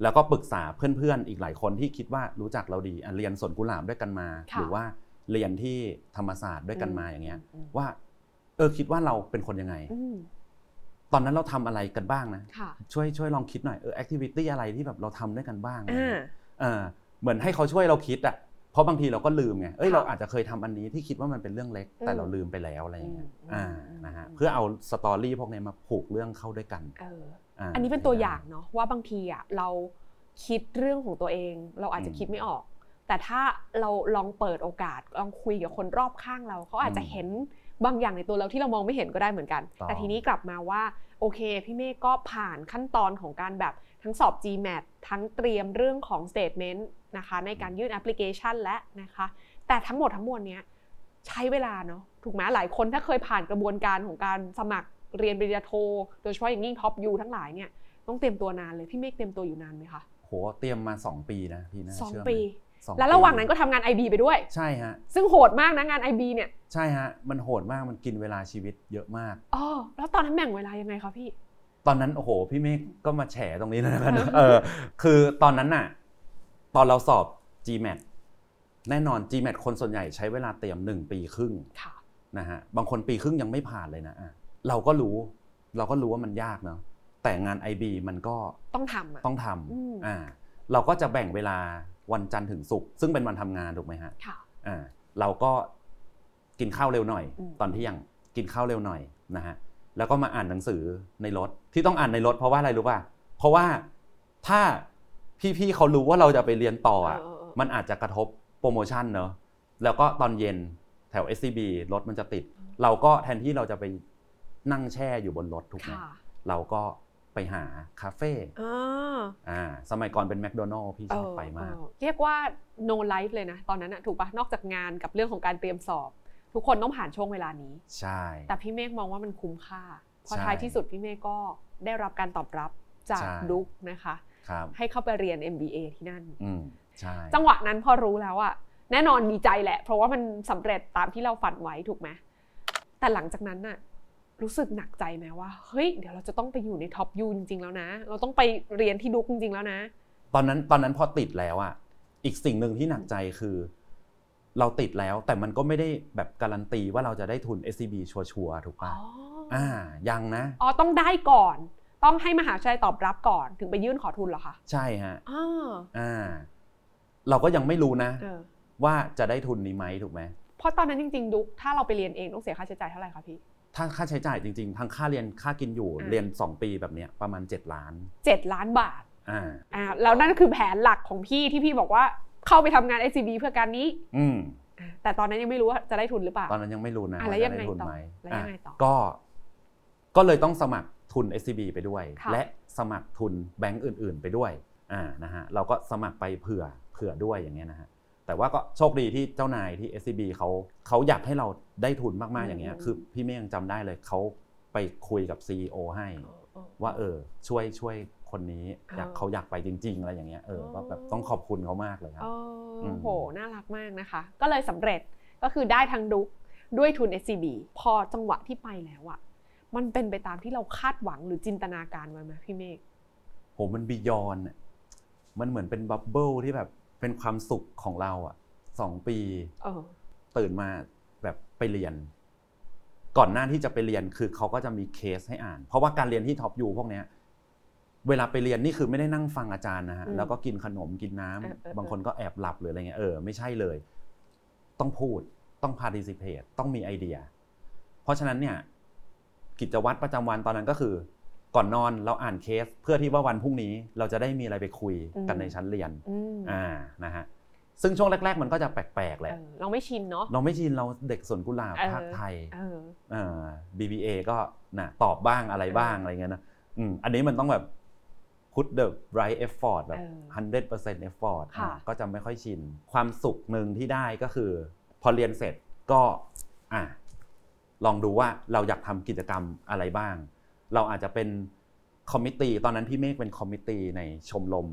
แล้วก็ปรึกษาเพื่อนๆ อีกหลายคนที่คิดว่ารู้จักเราดีอะเรียนสวนกุหลาบด้วยกันมาค่ะหรือว่าเรียนที่ธรรมศาสตร์ด้วยกันมาอย่างเงี้ยอืมว่า เออคิดว่าเราเป็นคนยังไงอืมตอนนั้นเราทำอะไรกันบ้างนะค่ะช่วยช่วยลองคิดหน่อยเออแอคทิวิตี้อะไรที่แบบเราทำด้วยกันบ้างอะไรอ่าเงี้ยเออ เหมือนให้เขาช่วยเราคิดอะเพราะบางทีเราก็ลืมไงเอ้ยค่ะเราอาจจะเคยทำอันนี้ที่คิดว่ามันเป็นเรื่องเล็กแต่อืมเราลืมไปแล้วอะไรอย่างเงี้ยอืมอ่าอืมนะฮะอืมเพื่อเอาสตอรี่พวกนี้มาผูกเรื่องเข้าด้วยกันเออาอันนี้เป็นตัวอย่างเนาะว่าบางทีอะเราคิดเรื่องของตัวเอง เราอาจจะอืมคิดไม่ออก แต่ถ้าเราลองเปิดโอกาสลองคุยกับคนรอบข้างเราเขาอาจจะอืมเห็นบางอย่างในตัวเราที่เรามองไม่เห็นก็ได้เหมือนกันต้องแต่ทีนี้กลับมาว่าโอเคพี่เมฆก็ผ่านขั้นตอนของการแบบทั้งสอบ GMAT ทั้งเตรียมเรื่องของ statement นะคะในการยื่นแอปพลิเคชันและนะคะแต่ทั้งหมดทั้งมวลเนี้ยใช้เวลาเนาะถูกไหมหลายคนถ้าเคยผ่านกระบวนการของการสมัครเรียนปริญญาโท โดยเฉพาะอย่างยิ่งท็อปยูทั้งหลายเนี่ยต้องเตรียมตัวนานเลยพี่เมฆเตรียมตัวอยู่นานไหมคะโหเตรียมมาสองปีนะพี่นะสองเชื่ไหมปีสองแล้วระหว่างนั้นก็ทำงาน IB ไปด้วย ใช่ฮะ ซึ่งโหดมากนะงาน IB เนี่ยใช่ฮะ มันโหดมากมันกินเวลาชีวิตเยอะมากอ๋อแล้วตอนนั้นแบ่งเวลายังไงคะพี่ ตอนนั้นโอ้โหพี่เมฆก็มาแฉตรงนี้แล้วกันเออคือตอนนั้นน่ะ ตอนเราสอบ GMAT แน่นอน GMAT คนส่วนใหญ่ใช้เวลาเตรียม 1 ปีครึ่งค่ะนะฮะบางคนปีครึ่งยังไม่ผ่านเลยนะอะเราก็รู้ เราก็รู้ว่ามันยากเนาะแต่งาน IB มันก็ต้องทำอะต้องทอืมำอ่าเราก็จะแบ่งเวลาวันจันทร์ถึงศุกร์ซึ่งเป็นวันทำงานถูกไหมฮะค่ะอ่าเราก็กินข้าวเร็วหน่อยอืมตอนเที่ยงกินข้าวเร็วหน่อยนะฮะแล้วก็มาอ่านหนังสือในรถที่ต้องอ่านในรถเพราะว่าอะไรรู้ป่ะเพราะว่าถ้า พี่ๆเขารู้ว่าเราจะไปเรียนต่ออะเออเออเออมันอาจจะกระทบโปรโมชั่นเนอะแล้วก็ตอนเย็นแถว SCB รถมันจะติด เราก็แทนที่เราจะไปนั่งแช่อยู่บนรถถูกไหมค่ะเราก็ไปหาคาเฟ่อ่าอ่าสมัยก่อนเป็นแมคโดนัลล์พี่ชอบไปมากเออเรียกว่า no life เลยนะ ตอนนั้นอะถูกปะนอกจากงานกับเรื่องของการเตรียมสอบ ทุกคนต้องผ่านช่วงเวลานี้ ใช่ แต่พี่เมฆมองว่ามันคุ้มค่าเพราะใช่ท้ายที่สุดพี่เมฆก็ได้รับการตอบรับจากใช่ดุ๊กนะคะครับ ให้เข้าไปเรียน MBA ที่นั่นอืมใช่จังหวะนั้นพอรู้แล้วอะแน่นอนดีใจแหละ เพราะว่ามันสำเร็จตามที่เราฝันไว้ถูกไหมแต่หลังจากนั้นน่ะรู้สึกหนักใจไหมว่าเฮ้ยเดี๋ยวเราจะต้องไปอยู่ใน top U จริงๆแล้วนะ เราต้องไปเรียนที่ Duke จริงๆแล้วนะ ตอนนั้นตอนนั้นพอติดแล้วอะอีกสิ่งหนึ่งที่หนักใจคือ เราติดแล้วแต่มันก็ไม่ได้แบบการันตีว่าเราจะได้ทุน SCB ชัวร์ๆถูกอ๋ป่ะออ่ายังนะอ๋อต้องได้ก่อน ต้องให้มหาวิทยาลัยตอบรับก่อนถึงไปยื่นขอทุนเหรอคะใช่ฮะอ่าอ่า เราก็ยังไม่รู้นะเออว่าจะได้ทุนนี้ไหมถูกไหมเพราะตอนนั้นจริงๆดุ๊กถ้าเราไปเรียนเองต้องเสียค่าใช้จ่ายเท่าไหร่คะพี่ถ้าค่าใช้จ่ายจริงๆ ทั้งค่าเรียนค่ากินอยู่อ่าเรียน 2 ปีแบบเนี้ยประมาณ 7 ล้านเจ็ดล้านบาทอ่าอ่าแล้วนั่นคือแผนหลักของพี่ที่พี่บอกว่าเข้าไปทำงาน SCB เพื่อการนี้ อืมอ่าแต่ตอนนั้นยังไม่รู้ว่าจะได้ทุนหรือเปล่า ตอนนั้นยังไม่รู้นะอะแล้วว่ายัจะงไงได้ทุนต่อไหมแล้วยังไงต่อก็ก็เลยต้องสมัคร ทุน SCB ไปด้วย ค่ะและสมัครทุนแบงก์อื่น ๆ ไปด้วยอ่านะฮะเราก็สมัครไปเผื่อเผื่อด้วยอย่างเงี้ยนะฮะแต่ว่าก็โชคดีที่เจ้านายที่ SCB เขาเขาอยากให้เราได้ทุนมากๆอย่างเงี้ยคือพี่เมฆยังจำได้เลยเขาไปคุยกับ CEO ให้เออเออว่าเออช่วยช่วยคนนี้อยากเออเขาอยากไปจริง ๆ อะไรอย่างเงี้ยเออก็แบบอ๋อ ต้องขอบคุณเขามากเลยครับเออมโห น่ารักมากนะคะ ก็เลยสำเร็จก็คือได้ทั้ง Duke ด้วยทุน SCB พอจังหวะที่ไปแล้วอะ มันเป็นไปตามที่เราคาดหวังหรือจินตนาการไว้ไหมพี่เมฆโหมัน beyond มันเหมือนเป็น bubble ที่แบบเป็นความสุขของเราอะสองปีเออตื่นมาแบบไปเรียน ก่อนหน้าที่จะไปเรียนคือเขาก็จะมีเคสให้อ่าน เพราะว่าการเรียนที่ top U พวกเนี้ย เวลาไปเรียนนี่คือไม่ได้นั่งฟังอาจารย์นะฮะอืมแล้วก็กินขนมกินน้ำเออเออเออบางคนก็แอบหลับหรืออะไรเงี้ยเออไม่ใช่เลย ต้องพูดต้อง participate ต้องมีไอเดีย เพราะฉะนั้นเนี่ย กิจวัตรประจำวันตอนนั้นก็คือ ก่อนนอนเราอ่านเคส เพื่อที่ว่าวันพรุ่งนี้เราจะได้มีอะไรไปคุยกันในชั้นเรียนอืมอ่านะฮะซึ่งช่วงแรก ๆ มันก็จะแปลกๆแหเอละอเราไม่ชินเนาะเราไม่ชินเราเด็กสวนกุหลาบเออภาคไทยเออเอ่อ BBA ก็นะตอบบ้างอะไรบ้างเออออะไรเงี้ยนะอืมอันนี้มันต้องแบบ put the right effort แบบเออ100% effort ค่ะอะก็จะไม่ค่อยชิน ความสุขหนึ่งที่ได้ก็คือ พอเรียนเสร็จก็อะ ลองดูว่าเราอยากทำกิจกรรมอะไรบ้าง เราอาจจะเป็น committee ตอนนั้นพี่เมฆเป็น committee ในชมรม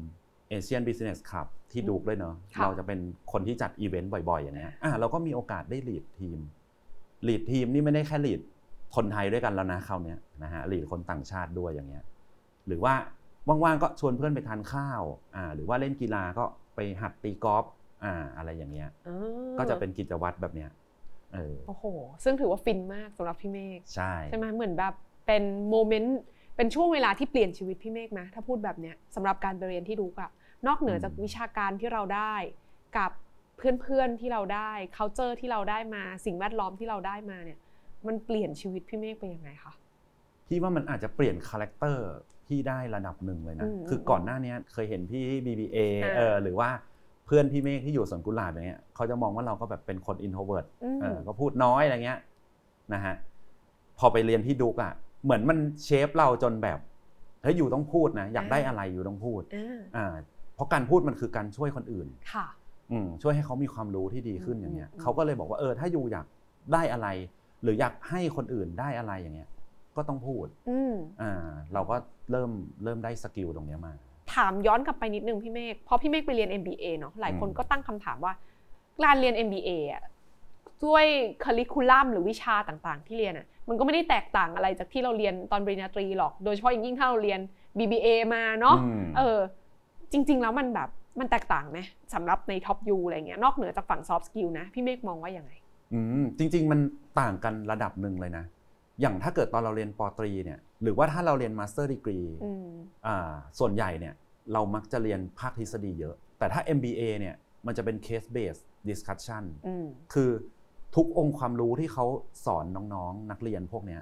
Asian Business Club ที่ Duke ด้วยเนาะค่ะเราจะเป็นคนที่จัดอีเวนต์บ่อยๆ อย่างเงี้ยอะเราก็มีโอกาสได้ lead ทีมลีดทีมนี่ไม่ได้แค่ลีดคนไทยด้วยกันแล้วนะคราวเนี้ยนะฮะลีดคนต่างชาติด้วยอย่างเงี้ยหรือว่าว่างๆก็ชวนเพื่อนไปทานข้าวอ่าหรือว่าเล่นกีฬาก็ไปหัดตีกอล์ฟอ่าอะไรอย่างเงี้ยอ่าก็จะเป็นกิจวัตรแบบเนี้ยเออ โอ้โห ซึ่งถือว่าฟินมากสำหรับพี่เมฆใช่ใช่ไหมเหมือนแบบเป็นโมเมนต์เป็นช่วงเวลาที่เปลี่ยนชีวิตพี่เมฆนะถ้าพูดแบบเนี้ยสำหรับการไปเรียนที่ดุกอะนอกเหนือจากวิชาการที่เราได้กับเพื่อนๆที่เราได้ culture ที่เราได้มาสิ่งแวดล้อมที่เราได้มาเนี่ย มันเปลี่ยนชีวิตพี่เมฆไปยังไงคะพี่ว่ามันอาจจะเปลี่ยน character พี่ได้ระดับหนึ่งเลยนะอืมคือก่อนหน้าเนี้ยเคยเห็นพี่ที่ BBA อ่าเออหรือว่า เพื่อนพี่เมฆที่อยู่สวนกุหลาบอย่างเงี้ยเขาจะมองว่าเราก็แบบเป็นคน introvert อืมเออก็พูดน้อยอะไรเงี้ยนะฮะพอไปเรียนที่ Duke อะเหมือนมัน shape เราจนแบบเฮ้ย you ต้องพูดนะอยากได้อะไร you ต้องพูดอ่าอ่าเพราะการพูดมันคือการช่วยคนอื่นค่ะอืมช่วยให้เขามีความรู้ที่ดีขึ้นอืมอย่างเงี้ยอืมเขาก็เลยบอกว่าเออถ้าอยู่อยากได้อะไร หรืออยากให้คนอื่นได้อะไรอย่างเงี้ย ก็ต้องพูดอืมอ่าเราก็เริ่มเริ่มได้สกิลตรงเนี้ยมา ถามย้อนกลับไปนิดนึงพี่เมฆพอพี่เมฆไปเรียน MBA เนาะหลายคนอืมก็ตั้งคำถามว่าการเรียน MBA อะด้วยค u ริคูลัมหรือวิชาต่างๆ ที่เรียนอะมันก็ไม่ได้แตกต่างอะไรจากที่เราเรียนตอนปริญญาตรีหรอก โดยเฉพาะอย่างยิ่งถ้าเราเรียน BBA มาเนาะอืมเออจริง ๆ แล้วมันแบบมันแตกต่างไหมสำหรับใน top U อะไรเงี้ยนอกเหนือจากฝั่ง soft skill นะพี่เมฆมองว่ายังไงอืมจริง ๆ มันต่างกันระดับหนึ่งเลยนะ อย่างถ้าเกิดตอนเราเรียนปอตรีเนี่ยหรือว่าถ้าเราเรียน master degree อืมอ่าส่วนใหญ่เนี่ยเรามักจะเรียนภาคทฤษฎีเยอะ แต่ถ้า MBA เนี่ยมันจะเป็น case based discussion อืมคือทุกองค์ความรู้ที่เขาสอนน้องๆ นักเรียนพวกเนี้ย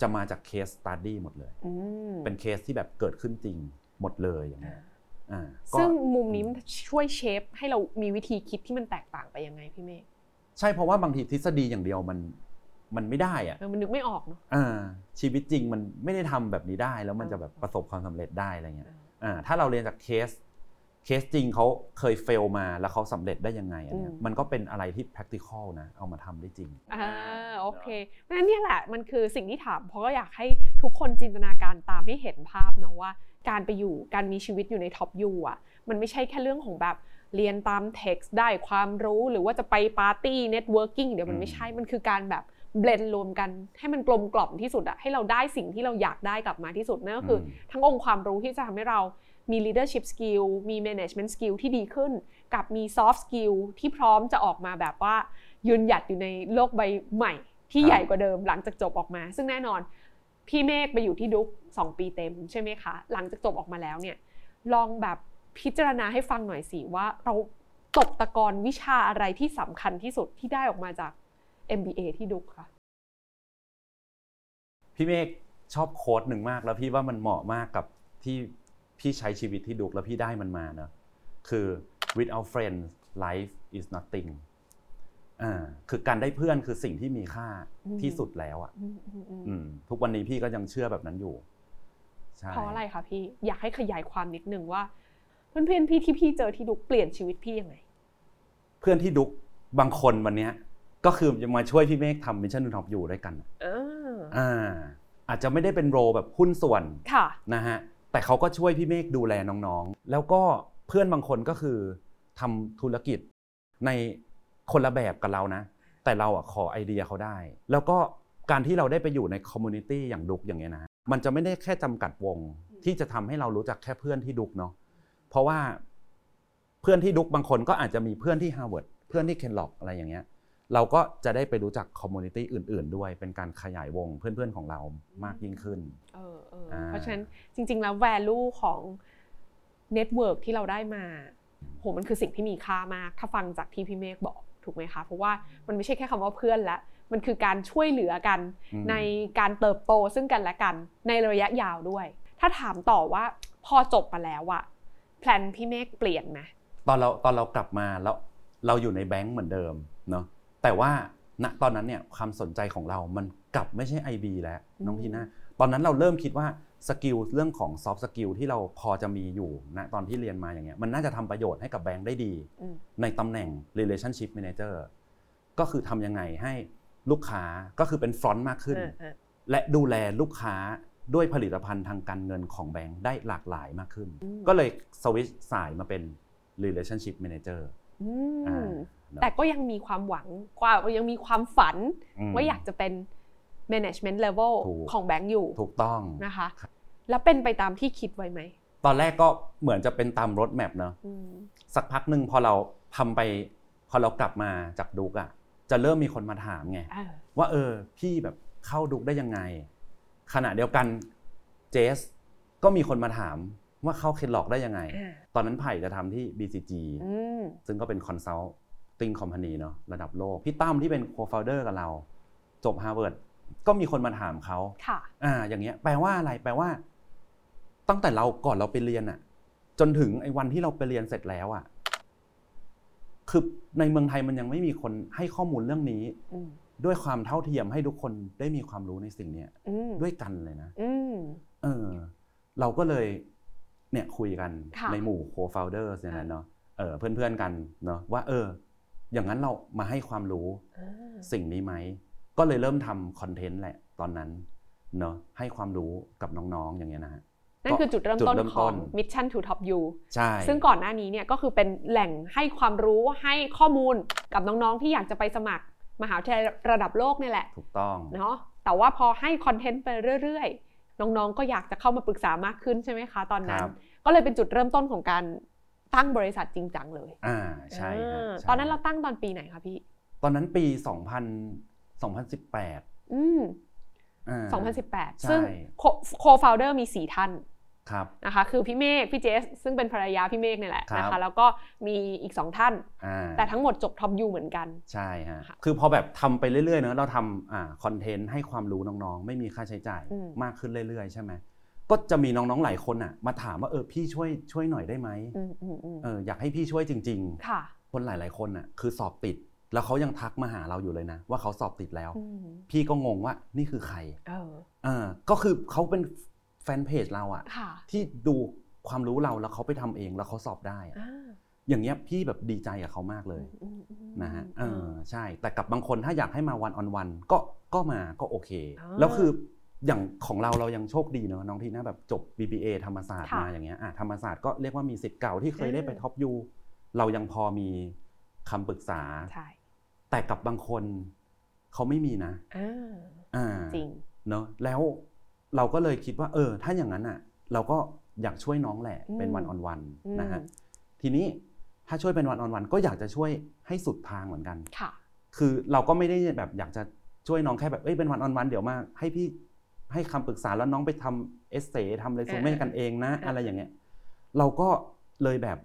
จะมาจาก case study หมดเลยอืมเป็นเคสที่แบบเกิดขึ้นจริงหมดเลยอย่างเงี้ยอ่าก็ซึ่งมุมนี้มันช่วย shape ให้เรามีวิธีคิดที่มันแตกต่างไปยังไงพี่เมฆใช่เพราะว่าบางทีทฤษฎีอย่างเดียวมัน มันไม่ได้อะเออมันนึกไม่ออกเนาะอ่าชีวิตจริงมันไม่ได้ทำแบบนี้ได้ แล้วมันจะแบบประสบความสำเร็จได้อะไรเงี้ยอ่าถ้าเราเรียนจากเคสเคสจริงเขาเคย fail มาแล้วเขาสำเร็จได้ยังไงอันเนี้ยมันก็เป็นอะไรที่ practical นะ เอามาทำได้จริงอ่าโอเคเพราะฉะนั้นเนี่ยแหละมันคือสิ่งที่ถามเพราะก็อยากให้ทุกคนจินตนาการตามให้เห็นภาพเนาะว่า การไปอยู่การมีชีวิตอยู่ใน top U อะมันไม่ใช่แค่เรื่องของแบบเรียนตามเท็กซ์ได้ความรู้หรือว่าจะไปปาร์ตี้ networking เดี๋ยวมันไม่ใช่มันคือการแบบ blend รวมกันให้มันกลมกล่อมที่สุดอะให้เราได้สิ่งที่เราอยากได้กลับมาที่สุดนั่นก็คืออมทั้งองค์ความรู้ที่จะทำให้เรามี leadership skill มี management skill ที่ดีขึ้น กับมี soft skill ที่พร้อมจะออกมาแบบว่า ยืนหยัดอยู่ในโลกใบใหม่ ที่ครับใหญ่กว่าเดิมหลังจากจบออกมา ซึ่งแน่นอน พี่เมฆไปอยู่ที่ดุ๊ก2ปีเต็มใช่ไหมคะ หลังจากจบออกมาแล้วเนี่ยลองแบบพิจารณาให้ฟังหน่อยสิว่าเราตกตะกอนวิชาอะไรที่สำคัญที่สุดที่ได้ออกมาจาก MBA ที่ดุ๊กค่ะ พี่เมฆชอบโค้ดหนึ่งมากแล้วพี่ว่ามันเหมาะมากกับที่พี่ใช้ชีวิตที่ Duke แล้วพี่ได้มันมาเนอะคือ without friends life is nothing อ่าคือการได้เพื่อนคือสิ่งที่มีค่าอืมที่สุดแล้วอะอืมอืมอืมอืมทุกวันนี้พี่ก็ยังเชื่อแบบนั้นอยู่ใช่เพราะอะไรคะพี่อยากให้ขยายความนิดนึงว่า เพื่อนๆพี่ที่พี่เจอที่ Duke เปลี่ยนชีวิตพี่ยังไง เพื่อนที่ Duke บางคนวันเนี้ย ก็คือจะมาช่วยพี่เมฆทำ Mission To Top U ด้วยกันอะอ่าอ่าอาจจะไม่ได้เป็น role แบบหุ้นส่วนค่ะนะฮะแต่เขาก็ช่วยพี่เมฆดูแลน้องๆ แล้วก็เพื่อนบางคนก็คือทำธุรกิจในคนละแบบกับเรานะ แต่เราอะขอไอเดียเขาได้ แล้วก็การที่เราได้ไปอยู่ใน community อย่าง Duke อย่างเงี้ยนะมันจะไม่ได้แค่จำกัดวงที่จะทำให้เรารู้จักแค่เพื่อนที่ Duke เนาะเพราะว่าเพื่อนที่ Duke บางคนก็อาจจะมีเพื่อนที่ฮาร์วาร์ดเพื่อนที่ Kellogg อะไรอย่างเงี้ย เราก็จะได้ไปรู้จัก community อื่น ๆ ด้วยเป็นการขยายวงเพื่อนๆของเรามากยิ่งขึ้นเออเอออ่าเพราะฉะนั้นจริง ๆ แล้ว value ของ network ที่เราได้มาโหมันคือสิ่งที่มีค่ามาก ถ้าฟังจากที่พี่เมฆบอกถูกไหมคะเพราะว่ามันไม่ใช่แค่คำว่าเพื่อนละมันคือการช่วยเหลือกันอืมในการเติบโตซึ่งกันและกันในระยะยาวด้วย ถ้าถามต่อว่าพอจบมาแล้วอะ plan พี่เมฆเปลี่ยนไหมตอนเราตอนเรากลับมาแล้วเราอยู่ในแบงก์เหมือนเดิมเนาะ แต่ว่าณตอนนั้นเนี่ยความสนใจของเรามันกลับไม่ใช่ IB แล้วน้องทีน่าตอนนั้นเราเริ่มคิดว่าสกิลเรื่องของ soft skill ที่เราพอจะมีอยู่ณตอนที่เรียนมาอย่างเงี้ยมันน่าจะทำประโยชน์ให้กับแบงก์ได้ดีอืมในตำแหน่ง relationship manager ก็คือทำยังไงให้ลูกค้าก็คือเป็น front มากขึ้นเออเออและดูแลลูกค้าด้วยผลิตภัณฑ์ทางการเงินของแบงก์ได้หลากหลายมากขึ้นอืมก็เลยสวิตช์สายมาเป็น relationship manager อือ่ามเนอะ แต่ก็ยังมีความหวังความยังมีความฝันมว่าอยากจะเป็น management level ถูกของแบงก์อยู่ ถูกต้องนะคะครับแล้วเป็นไปตามที่คิดไว้ไหม ตอนแรกก็เหมือนจะเป็นตามรถแมพเนอะอืมสักพักหนึ่งพอเราทำไป พอเรากลับมาจากดุกอะจะเริ่มมีคนมาถามไงเออว่าเออ พี่แบบเข้าดุกได้ยังไง ขณะเดียวกันเจสก็มีคนมาถาม ว่าเข้า Kellogg ได้ยังไงอ่าตอนนั้นไผ่จะทำที่ BCG อืมซึ่งก็เป็น consulting company เนาะระดับโลก พี่ตั้มที่เป็นโคฟ o ลเดอร์กับเรา จบฮาร์วาร์ดก็มีคนมาถามเขาค่ะอ่า อย่างเงี้ย แปลว่าอะไร แปลว่า ตั้งแต่เราก่อนเราไปเรียนอะจนถึงไอ้วันที่เราไปเรียนเสร็จแล้วอะคือในเมืองไทยมันยังไม่มีคนให้ข้อมูลเรื่องนี้อืมด้วยความเท่าเทียมให้ทุกคนได้มีความรู้ในสิ่งเนี้ยอืมด้วยกันเลยนะอืมเออ เราก็เลย เนี่ยคุยกันค่ะในหมู่โคฟ o ลเดอร์เนี่ยนะเนาะเออเพื่อนๆกันเนาะว่าเออ อย่างนั้นเรามาให้ความรู้อ่าสิ่งนี้ไหม ก็เลยเริ่มทำคอนเทนต์แหละตอนนั้นเนาะให้ความรู้กับน้องๆอย่างเงี้ยนะฮะนั่นคือจุดเริ่มจุดต้นเริ่มขต้องน Mission to Top You ใช่ ซึ่งก่อนหน้านี้เนี่ยก็คือเป็นแหล่งให้ความรู้ให้ข้อมูลกับน้องๆที่อยากจะไปสมัครมหาวิทยาลัยระดับโลกเนี่ยแหละ ถูกต้องเนาะแต่ว่าพอให้คอนเทนต์ไปเรื่อยๆ น้องๆ ก็อยากจะเข้ามาปรึกษามากขึ้นใช่ไหมคะตอนนั้นครับก็เลยเป็นจุดเริ่มต้นของการตั้งบริษัทจริงจังเลยอ่าใช่ฮะอ่าใช่ตอนนั้นเราตั้งตอนปีไหนคะพี่ ตอนนั้นปี 2000 2018 อืมอ่า2018ใช่ซึ่งโคฟาวเดอร์มี 4 ท่านครับ นะคะคือพี่เมฆพี่เจส ซึ่งเป็นภรรยาพี่เมฆเนี่ยแหละครับนะคะแล้วก็มีอีก2ท่านอ่าแต่ทั้งหมดจบ top U เหมือนกัน ใช่ฮะค่ะคือพอแบบทำไปเรื่อยๆเนอะเราทำอ่าคอนเทนต์ให้ความรู้น้องๆ ไม่มีค่าใช้จ่ายอืมมากขึ้นเรื่อยๆ ใช่ไหมก็จะมีน้องๆหลายคนอะมาถามว่าเออพี่ช่วยช่วยหน่อยได้ไหมอืมอืมอืมเอออยากให้พี่ช่วยจริงค่ะๆคนหลายๆคนอะคือสอบติดแล้วเขายังทักมาหาเราอยู่เลยนะ ว่าเขาสอบติดแล้วอืมพี่ก็งงว่านี่คือใครเออเออก็คือเขาเป็นแฟนเพจเราอะค่ะ ที่ดูความรู้เราแล้วเขาไปทำเองแล้วเขาสอบได้อะอ่าอย่างเงี้ยพี่แบบดีใจกับเขามากเลยอืมอืมนะฮะเออือมใช่แต่กับบางคนถ้าอยากให้มาวันออนวันก็ก็มาก็โอเค อ่าแล้วคืออย่างของเราเรายังโชคดีเนอะน้องทีน่าแบบจบ BBA ธรรมศาสตร์ค่ะมาอย่างเงี้ยอะธรรมศาสตร์ก็เรียกว่ามีสิทธิ์เก่าที่เคยได้ไปอ่าท็อปยูเรายังพอมีคำปรึกษา ใช่แต่กับบางคนเขาไม่มีนะอ่าอ่าจริง เนอะแล้ว เราก็เลยคิดว่าเออ ถ้าอย่างนั้นอะ เราก็อยากช่วยน้องแหละอืมเป็นวันออนวันอืมนะฮะทีนี้ถ้าช่วยเป็นวันออนวันก็อยากจะช่วยให้สุดทางเหมือนกันค่ะ คือเราก็ไม่ได้แบบอยากจะช่วยน้องแค่แบบเอ้ยเป็นวันออนวันเดี๋ยวมาให้พี่ให้คำปรึกษาแล้วน้องไปทำเอเซทำเรซูเม่อ่ากันเองนะอ่าอะไรอย่างเงี้ยเราก็เลยแบบ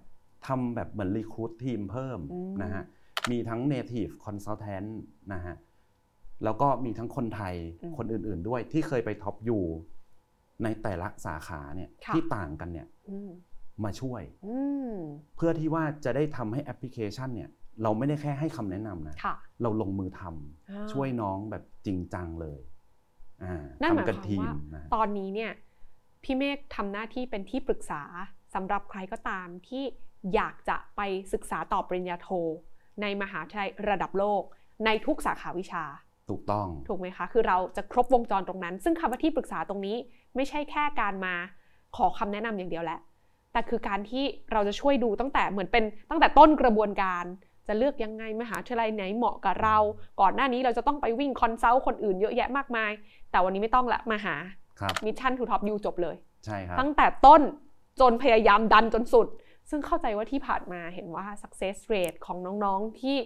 ทำแบบเหมือนรีคูดทีมเพิ่มอืมนะฮะมีทั้ง native consultant นะฮะ แล้วก็มีทั้งคนไทยคนอื่นๆด้วยที่เคยไปท็อปยูในแต่ละสาขาเนี่ยที่ต่างกันเนี่ยอืมมาช่วยอืมเพื่อที่ว่าจะได้ทำให้แอปพลิเคชันเนี่ยเราไม่ได้แค่ให้คำแนะนำนะค่ะเราลงมือทำอ่าช่วยน้องแบบจริงจังเลยอ่านั่นหมายทำกันความทีมว่านะตอนนี้เนี่ยพี่เมฆทำหน้าที่เป็นที่ปรึกษาสำหรับใครก็ตามที่อยากจะไปศึกษาต่อปริญญาโท ในมหาวิทยาลัยระดับโลกในทุกสาขาวิชา ถูกต้อง ถูกไหมคะ คือเราจะครบวงจรตรงนั้น ซึ่งคำว่าที่ปรึกษาตรงนี้ไม่ใช่แค่การมาขอคำแนะนำอย่างเดียวแหละ แต่คือการที่เราจะช่วยดูตั้งแต่เหมือนเป็นตั้งแต่ต้นกระบวนการจะเลือกยังไงมหาวิทยาลัยไหนเหมาะกับเรา ก่อนหน้านี้เราจะต้องไปวิ่ง consult คนอื่นเยอะแยะมากมาย แต่วันนี้ไม่ต้องละมาหาครับ Mission To Top U จบเลยใช่ครับตั้งแต่ต้นจนพยายามดันจนสุด ซึ่งเข้าใจว่าที่ผ่านมาเห็นว่า success rate ของน้องๆที่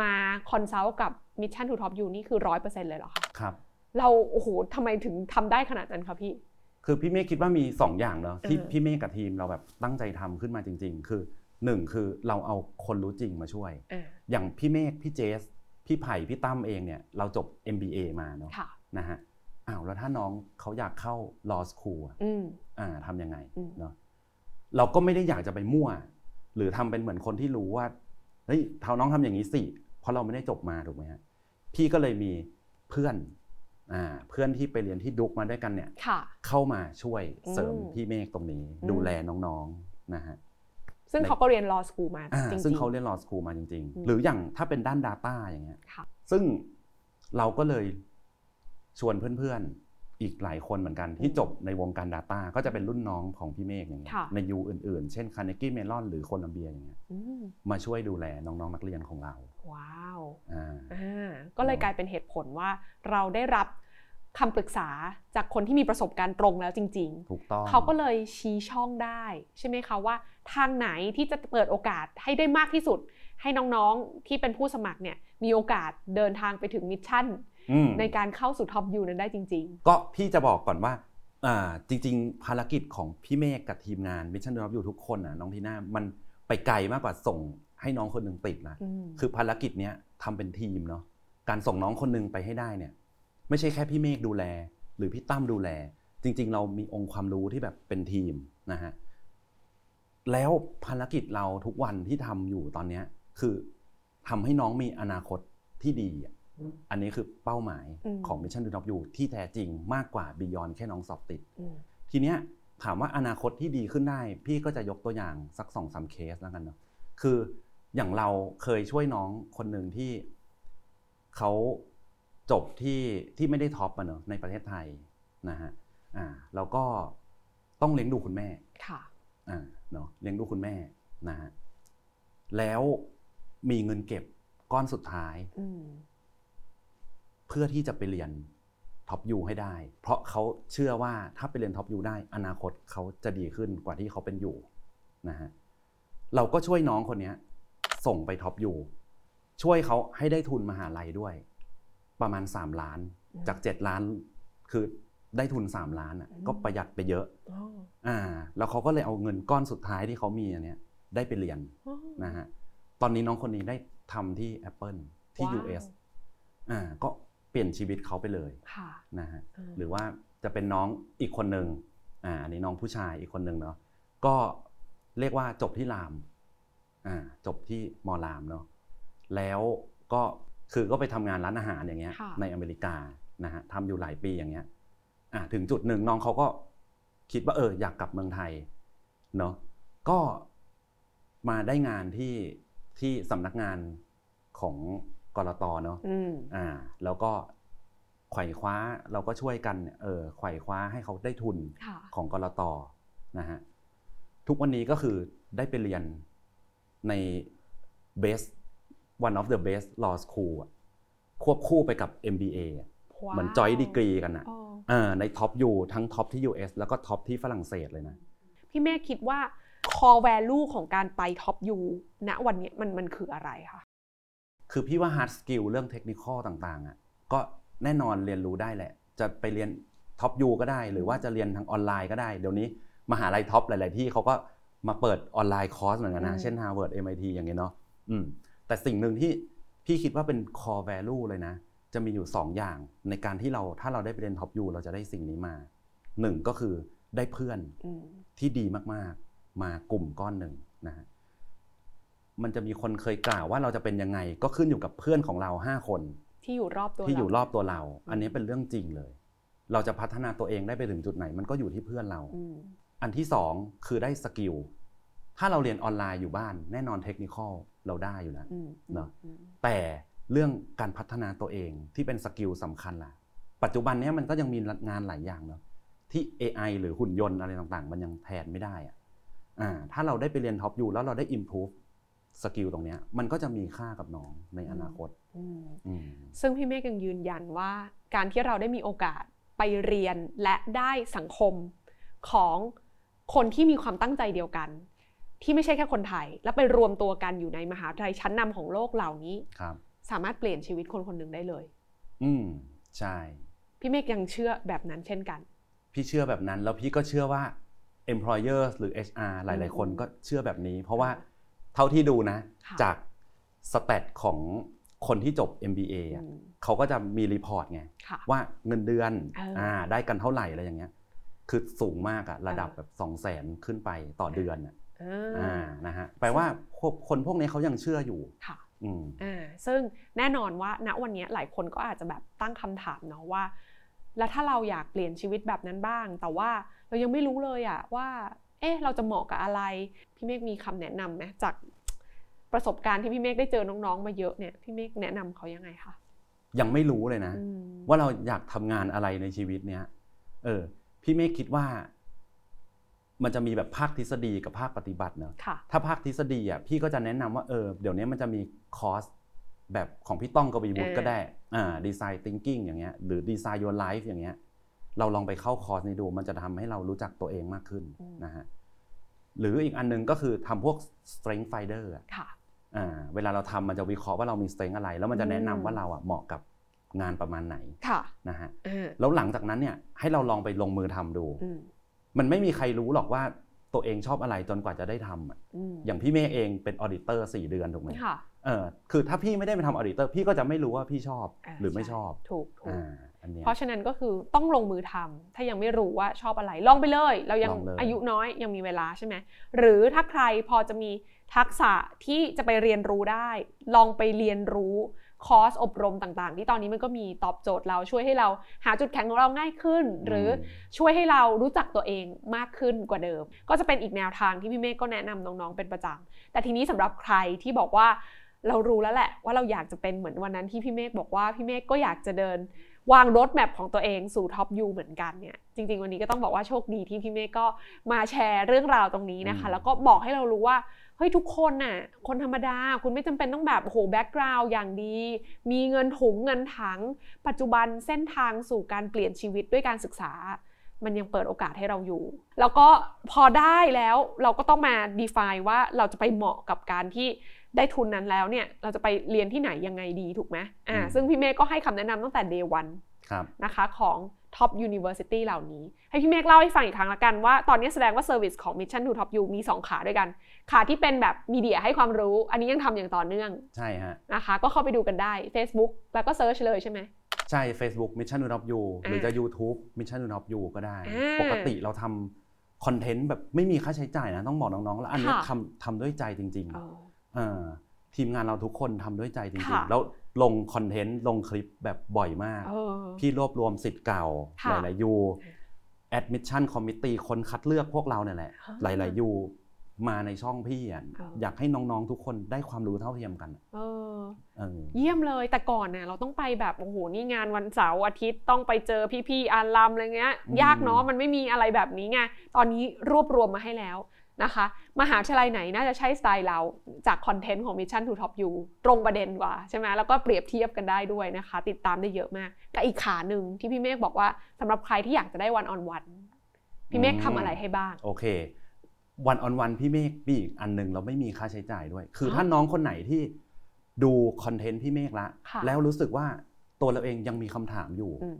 มาคอนซัลท์กับ Mission to Top You นี่คือ100%เลยเหรอคะครับ เราโอ้โหทำไมถึงทำได้ขนาดนั้นคะพี่ คือพี่เมฆคิดว่ามี 2 อย่างเนาะที่เออพี่เมฆกับทีมเราแบบตั้งใจทำขึ้นมาจริง ๆ คือหนึ่งคือเราเอาคนรู้จริงมาช่วยอ่าอย่างพี่เมฆพี่เจส พี่ไผ่พี่ตั้มเองเนี่ยเราจบ MBA มาเนาะค่ะนะฮะอ้าวแล้วถ้าน้องเขาอยากเข้า law school อะอืมอ่าทำยังไงอืมเนาะเราก็ไม่ได้อยากจะไปมั่ว หรือทำเป็นเหมือนคนที่รู้ว่าเฮ้ยเท่าน้องทำอย่างนี้สิ เพราะเราไม่ได้จบมาถูกไหมฮะพี่ก็เลยมีเพื่อนอ่าเพื่อนที่ไปเรียนที่ดุกมาด้วยกันเนี่ยค่ะเข้ามาช่วยเสริมอืมพี่เมฆตรงนี้อืมดูแลน้องๆนะฮะซึ่งในเขาก็เรียน law school มาอ่าจริงๆซึ่งเขาเรียน law school มาจริงอืมๆหรืออย่างถ้าเป็นด้าน Data อย่างเงี้ยค่ะซึ่งเราก็เลยชวนเพื่อนๆ อีกหลายคนเหมือนกันที่จบในวงการ Data ก็จะเป็นรุ่นน้องของพี่เมฆอย่างเงี้ยค่ะในยูอื่นๆ เช่น Carnegie Mellon หรือโคลัมเบียอย่างเงี้ยอืมมาช่วยดูแลน้องๆนักเรียนของเรา ว้าวอ่าอ่าก็เลยกลายเป็นเหตุผลว่าเราได้รับคำปรึกษาจากคนที่มีประสบการณ์ตรงแล้วจริงถูกต้องๆเขาก็เลยชี้ช่องได้ ใช่ไหมคะว่า ทางไหนที่จะเปิดโอกาสให้ได้มากที่สุด ให้น้องๆที่เป็นผู้สมัครเนี่ยมีโอกาสเดินทางไปถึง mission อืมในการเข้าสู่ top U นั้นได้จริงก็พี่จะบอกก่อนว่าอ่าจริง ๆ ภารกิจของพี่เมฆกับทีมงานมิชชั่นดอ p อยู่ทุกคนนะน้องทีน่ามันไปไกลมากกว่าส่ง ให้น้องคนหนึ่งติดนะอืมคือภารกิจเนี้ยทำเป็นทีมเนาะการส่งน้องคนหนึงไปให้ได้เนี่ย ไม่ใช่แค่พี่เมฆดูแล หรือพี่ตั้มดูแล จริง ๆ เรามีองค์ความรู้ที่แบบเป็นทีมนะฮะแล้วภารกิจเราทุกวันที่ทำอยู่ตอนเนี้ยคือทำให้น้องมีอนาคตที่ดีอะอันนี้คือเป้าหมายอืมของ Mission to Top You ที่แท้จริงมากกว่า Beyond แค่น้องสอบติดอืมทีเนี้ยถามว่าอนาคตที่ดีขึ้นได้ พี่ก็จะยกตัวอย่างสักสองสามเคสแล้วกันเนาะคือ อย่างเราเคยช่วยน้องคนหนึ่งที่เขาจบที่ที่ไม่ได้ top อะเนาะในประเทศไทยนะฮะอ่าแล้วก็ต้องเลี้ยงดูคุณแม่ค่ะอ่าเนาะเลี้ยงดูคุณแม่นะฮะแล้วมีเงินเก็บก้อนสุดท้ายอืมเพื่อที่จะไปเรียน top U ให้ได้ เพราะเขาเชื่อว่าถ้าไปเรียน top U ได้ อนาคตเขาจะดีขึ้นกว่าที่เขาเป็นอยู่นะฮะเราก็ช่วยน้องคนเนี้ย ส่งไปท็อปยูช่วยเขาให้ได้ทุนมหาลัยด้วย ประมาณ 3 ล้านอืมจาก 7 ล้าน คือได้ทุน 3 ล้านอะอืมก็ประหยัดไปเยอะอ๋ออ่า แล้วเขาก็เลยเอาเงินก้อนสุดท้ายที่เขามีอันเนี้ยได้ไปเรียนอ๋อนะฮะตอนนี้น้องคนนี้ได้ทำที่ Apple ที่ว้าว US อ่าก็เปลี่ยนชีวิตเขาไปเลยค่ะนะฮะาหรือว่าจะเป็นน้องอีกคนหนึ่งอ่าอันนี้น้องผู้ชายอีกคนหนึ่งเนาะก็เรียกว่าจบที่รามอ่า จบที่มอรามเนาะแล้วก็คือก็ไปทำงานร้านอาหารอย่างเงี้ยค่ะในอเมริกานะฮะทำอยู่หลายปีอย่างเงี้ยอ่าถึงจุดหนึ่งน้องเขาก็คิดว่าเอออยากกลับเมืองไทยเนาะก็มาได้งานที่ที่สำนักงานของกรตเนาะอืมอ่า แล้วก็ไขว่คว้าเราก็ช่วยกันเนี่ยเออไขว่คว้าให้เขาได้ทุนค่ะของกรตนะฮะทุกวันนี้ก็คือได้ไปเรียน ใน best one of the best law school อะควบคู่ไปกับ MBA อะว้าวเหมือน joint degree กันนะอ๋อเออใน top U ทั้ง top ที่ US แล้วก็ top ที่ฝรั่งเศสเลยนะ พี่เมฆคิดว่า core value ของการไป top U ณวันเนี้ยมันมันคืออะไรคะคือพี่ว่า hard skill เรื่องเทคนิคต่างๆอะก็แน่นอนเรียนรู้ได้แหละ จะไปเรียน top U ก็ได้ หรือว่าจะเรียนทางออนไลน์ก็ได้ เดี๋ยวนี้มหาลัย top หลาย ๆ ที่เขาก็ มาเปิด online course เหมือนกันนะ เช่น Harvard MIT อย่างเงี้ยเนาะอืมแต่สิ่งหนึ่งที่พี่คิดว่าเป็น core value เลยนะ จะมีอยู่ 2 อย่างในการที่เราถ้าเราได้ไปเรียน top U เราจะได้สิ่งนี้มาหนึ่งก็คือได้เพื่อนอืมที่ดีมากๆ มากลุ่มก้อนหนึ่งนะฮะมันจะมีคนเคยกล่าวว่าเราจะเป็นยังไง ก็ขึ้นอยู่กับเพื่อนของเราห้าคน ที่อยู่รอบตัวที่อยู่เารอบตัวเรา อันนี้เป็นเรื่องจริงเลย เราจะพัฒนาตัวเองได้ไปถึงจุดไหน มันก็อยู่ที่เพื่อนเรา อืมอันที่สองคือได้ skill ถ้าเราเรียนออนไลน์อยู่บ้าน แน่นอนเทคนิคเราได้อยู่แล้วอืมเนอะอืมแต่เรื่องการพัฒนาตัวเองที่เป็น skill สำคัญล่ะ ปัจจุบันเนี้ยมันก็ยังมีงานหลายอย่างเนาะที่ AI หรือหุ่นยนต์อะไรต่างๆ มันยังแทนไม่ได้อะอ่าถ้าเราได้ไปเรียน top U แล้วเราได้ improve skill ตรงเนี้ยมันก็จะมีค่ากับน้องในอนาคตอืมอืมซึ่งพี่เมฆยังยืนยันว่าการที่เราได้มีโอกาสไปเรียนและได้สังคมของ คนที่มีความตั้งใจเดียวกัน ที่ไม่ใช่แค่คนไทย และไปรวมตัวกันอยู่ในมหาวิทยาลัยชั้นนำของโลกเหล่านี้ครับ สามารถเปลี่ยนชีวิตคนคนหนึ่งได้เลย อืมใช่พี่เมฆยังเชื่อแบบนั้นเช่นกัน พี่เชื่อแบบนั้นแล้วพี่ก็เชื่อว่า employer หรือ HR หลายอืมๆคนก็เชื่อแบบนี้ เพราะว่าเท่าที่ดูนะค่ะจาก stat ของคนที่จบ MBA อะอืมเขาก็จะมี report ไงค่ะว่าเงินเดือนเอออ่อ่าได้กันเท่าไหร่อะไรอย่างเงี้ย คือสูงมากอะระดับเออแบบสองแสนขึ้นไปต่อเดือนอะอ่าอ่านะฮะแปลว่าพวกคนพวกนี้เขายังเชื่ออยู่ค่ะอืมอ่าซึ่งแน่นอนว่าณวันนี้หลายคนก็อาจจะแบบตั้งคำถามเนาะว่า แล้วถ้าเราอยากเปลี่ยนชีวิตแบบนั้นบ้าง แต่ว่าเรายังไม่รู้เลยอะว่า เอ๊ะเราจะเหมาะกับอะไร พี่เมฆมีคำแนะนำไหมจากประสบการณ์ที่พี่เมฆได้เจอน้องๆมาเยอะเนี่ยพี่เมฆแนะนำเขายังไงคะยังไม่รู้เลยนะอืมว่าเราอยากทำงานอะไรในชีวิตเนี้ยเออ พี่เมฆคิดว่า มันจะมีแบบภาคทฤษฎีกับภาคปฏิบัติเนอะค่ะ ถ้าภาคทฤษฎีอะพี่ก็จะแนะนำว่าเออเดี๋ยวนี้มันจะมีคอร์สแบบของพี่ต้องกวีวุฒิเออก็ได้อ่าดีไซน์ thinking อย่างเงี้ยหรือดีไซน์ your life อย่างเงี้ย เราลองไปเข้าคอร์สนี้ดู มันจะทำให้เรารู้จักตัวเองมากขึ้นนะฮะหรืออีกอันหนึงก็คือทำพวก strength finder อะ ค่ะ อ่าเวลาเราทำมันจะวิเคราะห์ว่าเรามี strength อะไร แล้วมันจะแนะนำว่าเราอะเหมาะกับ งานประมาณไหนค่ะนะฮะเออแล้วหลังจากนั้นเนี่ยให้เราลองไปลงมือทำดูอืมมันไม่มีใครรู้หรอกว่าตัวเองชอบอะไรจนกว่าจะได้ทำอะอืมอย่างพี่เมฆเองเป็นออดิเตอร์สี่เดือนถูกไหมค่ะเออคือถ้าพี่ไม่ได้ไปทำออดิเตอร์พี่ก็จะไม่รู้ว่าพี่ชอบาหรือไม่ใชอบถูกถูกอ่าอันเนี้ยเพราะฉะนั้นก็คือต้องลงมือทำถ้ายังไม่รู้ว่าชอบอะไรลองไปเลย เรายังลองเลยอายุน้อยยังมีเวลาใช่ไหมหรือถ้าใครพอจะมีทักษะที่จะไปเรียนรู้ได้ ลองไปเรียนรู้ คอร์สอบรมต่างๆ ที่ตอนนี้มันก็มีตอบโจทย์เราช่วยให้เราหาจุดแข็งของเราง่ายขึ้น หรืออมช่วยให้เรารู้จักตัวเองมากขึ้นกว่าเดิม ก็จะเป็นอีกแนวทางที่พี่เมฆก็แนะนำน้องๆเป็นประจำแต่ทีนี้สำหรับใครที่บอกว่าเรารู้แล้วแหละว่าเราอยากจะเป็นเหมือนวันนั้นที่พี่เมฆบอกว่าพี่เมฆก็อยากจะเดินวาง roadmap ของตัวเองสู่ top U เหมือนกันเนี่ยจริง ๆ วันนี้ก็ต้องบอกว่าโชคดีที่พี่เมฆก็มาแชร์เรื่องราวตรงนี้นะคะอืมแล้วก็บอกให้เรารู้ว่า เฮ้ยทุกคนน่ะคนธรรมดาคุณไม่จำเป็นต้องแบบโอ้โห background อย่างดี มีเงินถุงเงินถัง ปัจจุบันเส้นทางสู่การเปลี่ยนชีวิตด้วยการศึกษา มันยังเปิดโอกาสให้เราอยู่ แล้วก็พอได้แล้วเราก็ต้องมา define ว่าเราจะไปเหมาะกับการที่ได้ทุนนั้นแล้วเนี่ยเราจะไปเรียนที่ไหนยังไงดีถูกไหมอ่าอืมซึ่งพี่เมฆก็ให้คำแนะนำตั้งแต่ day one ครับนะคะของ Top University เหล่านี้ ให้พี่เมฆเล่าให้ฟังอีกครั้งละกันว่าตอนนี้แสดงว่า Service ของ Mission to Top U มี 2 ขาด้วยกัน ขาที่เป็นแบบมีเดียให้ความรู้ อันนี้ยังทำอย่างต่อเนื่องใช่ฮะนะคะ ก็เข้าไปดูกันได้ Facebook แล้วก็เซิร์ชเลยใช่ไหมใช่ Facebook Mission to Top You หรือจะ YouTube Mission to Top You ก็ได้อ่าปกติเราทำคอนเทนต์แบบไม่มีค่าใช้จ่ายนะ ต้องบอกน้องๆ แล้วอันเนี้ยค่ะทำทำด้วยใจจริงเออๆเออทีมงานเราทุกคนทำด้วยใจจริงค่ะๆแล้วลงคอนเทนต์ลงคลิปแบบบ่อยมากเออพี่รวบรวมสิทธิ์เก่าค่ะหลายๆยู admission committee คนคัดเลือกพวกเราเนี่ยแหละอ่าหลายๆยู มาในช่องพี่อะเอออยากให้น้องๆทุกคนได้ความรู้เท่าเทียมกันเออเออเยี่ยมเลยแต่ก่อนเนี่ยเราต้องไปแบบโอ้โหนี่งานวันเสาร์อาทิตย์ต้องไปเจอพี่ๆอารัมอะไรเงี้ยอืมยากเนาะมันไม่มีอะไรแบบนี้ไงตอนนี้รวบรวมมาให้แล้วนะคะมหาวิทยาลัยไหนน่าจะใช่สไตล์เราจากคอนเทนต์ของ Mission to Top U ตรงประเด็นกว่าใช่ไหมแล้วก็เปรียบเทียบกันได้ด้วยนะคะ ติดตามได้เยอะมากกับอีกขาหนึ่งที่พี่เมฆบอกว่าสำหรับใครที่อยากจะได้วันออนวันพี่เมฆทำอะไรให้บ้างโอเค one-on-one พี่เมฆมีอีกอันหนึงเราไม่มีค่าใช้จ่ายด้วย คือฮะถ้าน้องคนไหนที่ดู content พี่เมฆละค่ะแล้วรู้สึกว่าตัวเราเองยังมีคำถามอยู่อืม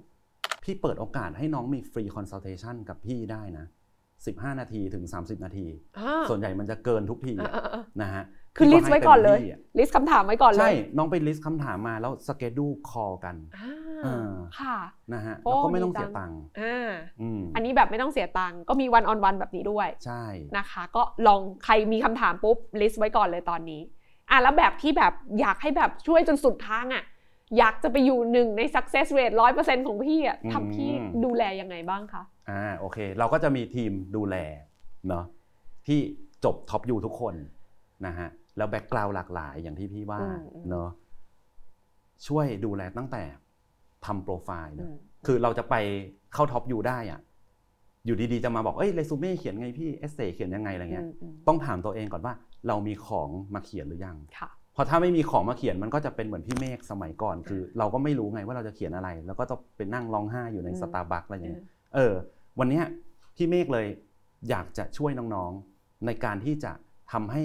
พี่เปิดโอกาสให้น้องมี free consultation กับพี่ได้นะ 15 นาทีถึง 30 นาทีอ่าส่วนใหญ่มันจะเกินทุกทีอ่าอะอ่าอ่านะฮะคือพี่ list ไว้ก่อนเลยให้ต็มที่อะ list คำถามไว้ก่อนเลย ใช่น้องไป list คำถามมาแล้ว schedule call กันอ่าเออ ค่ะนะฮะโอ้แล้วก็ไม่ต้องดีจัเสีงยตังค์ ดีจังอ่าอืมอันนี้แบบไม่ต้องเสียตังค์ก็มี one-on-one แบบนี้ด้วยใช่นะคะ ก็ลองใครมีคำถามปุ๊บ list ไว้ก่อนเลยตอนนี้อะแล้วแบบที่แบบอยากให้แบบช่วยจนสุดทางอะอยากจะไปอยู่หนึ่งใน success rate ร้อยเปอร์เซ็นต์ของพี่อะทำพี่ดูแลยังไงบ้างคะอ่าโอเค เราก็จะมีทีมดูแลเนาะที่จบ top U ทุกคนนะฮะแล้ว background หลากหลายอย่างที่พี่ว่าอืมอืมเนาะช่วยดูแลตั้งแต่ ทำโปรไฟล์อืเนอะ อืมคือเราจะไปเข้า top U ได้อะอยู่ดีๆจะมาบอกเอ้ยเรซูเม่เขียนไงพี่ essay เขียนยังไงอะไรเงี้ยอืมอืมต้องถามตัวเองก่อนว่า เรามีของมาเขียนหรือยังค่ะเพราะถ้าไม่มีของมาเขียนมันก็จะเป็นเหมือนพี่เมฆสมัยก่อน คือ เราก็ไม่รู้ไงว่าเราจะเขียนอะไร แล้วก็ต้องไปนั่งร้องไห้อยู่ในอืมสตาร์บัคอะไรอย่างเงี้ย เออเออ วันเนี้ยพี่เมฆเลยอยากจะช่วยน้องๆในการที่จะทำให้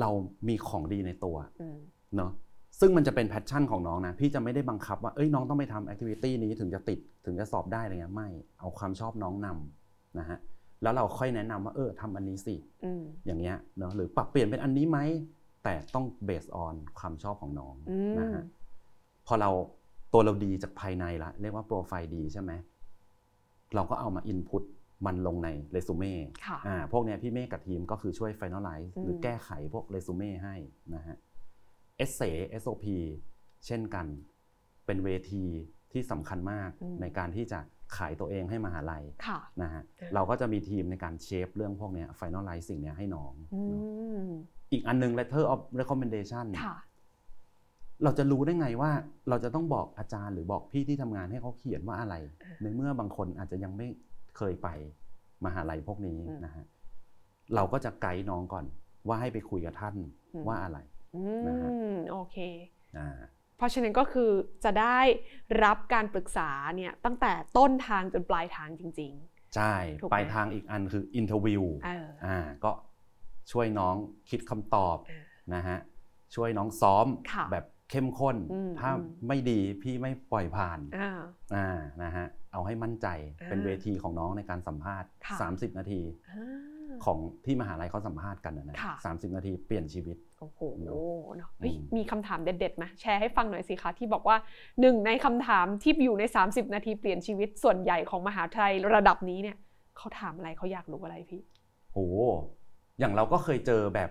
เรามีของดีในตัวอืมเนาะ ซึ่งมันจะเป็น passion ของน้องนะ พี่จะไม่ได้บังคับว่าเอ้ยน้องต้องไปทำ activity นี้ถึงจะติดถึงจะสอบได้อะไรเงี้ยไม่เอาความชอบน้องนำนะฮะแล้วเราค่อยแนะนำว่าเออทำอันนี้สิอืมอย่างเงี้ยเนาะหรือปรับเปลี่ยนเป็นอันนี้ไหมแต่ต้อง based on ความชอบของน้องอืมนะฮะพอเราตัวเราดีจากภายในละเรียกว่าโปรไฟล์ดีใช่ไหมเราก็เอามา inputมันลงในเรซูเม่ค่ะอ่าพวกเนี้ยพี่เมฆกับทีมก็คือช่วย finalize อืมหรือแก้ไขพวกเรซูเม่ให้นะฮะ เอเซ SOP เช่นกัน เป็นเวทีที่สำคัญมากในการที่จะขายตัวเองให้มหาลัยค่ะนะฮะเออเราก็จะมีทีมในการเชฟเรื่องพวกเนี้ย finalize สิ่งเนี้ยให้น้องอืเนอะมอีกอันหนึง letter of recommendation ค่ะเราจะรู้ได้ไงว่าเราจะต้องบอกอาจารย์หรือบอกพี่ที่ทำงานให้เขาเขียนว่าอะไร ในเมื่อบางคนอาจจะยังไม่เคยไปมหาลัยพวกนี้อืมนะฮะเราก็จะไกด์น้องก่อนว่าให้ไปคุยกับท่านอืมว่าอะไร นะฮะ อืมโอเคอ่าเพราะฉะนั้นก็คือจะได้รับการปรึกษาเนี่ยตั้งแต่ต้นทางจนปลายทางจริงใช่ถูกไหมปลายทางอีกอันคือ interview ๆเอออ่าก็ช่วยน้องคิดคำตอบเออนะฮะช่วยน้องซ้อมค่ะแบบเข้มข้นอืมถ้าอืมไม่ดีพี่ไม่ปล่อยผ่านอ่าอ่านะฮะเอาให้มั่นใจอ่าเป็นเวทีของน้องในการสัมภาษณ์ค่ะ30 นาทีอ่าของที่มหาลัยเขาสัมภาษณ์กันนะนะค่ะสามสิบนาทีเปลี่ยนชีวิต โอ้โหเนอะเนอะเฮ้ยอืมมีคำถามเด็ดๆไหมแชร์ให้ฟังหน่อยสิคะที่บอกว่าหนึ่งในคำถามที่อยู่ใน 30 นาทีเปลี่ยนชีวิตส่วนใหญ่ของมหาวิทยาลัยระดับนี้เนี่ยเขาถามอะไรเขาอยากรู้อะไรพี่โหอย่างเราก็เคยเจอแบบ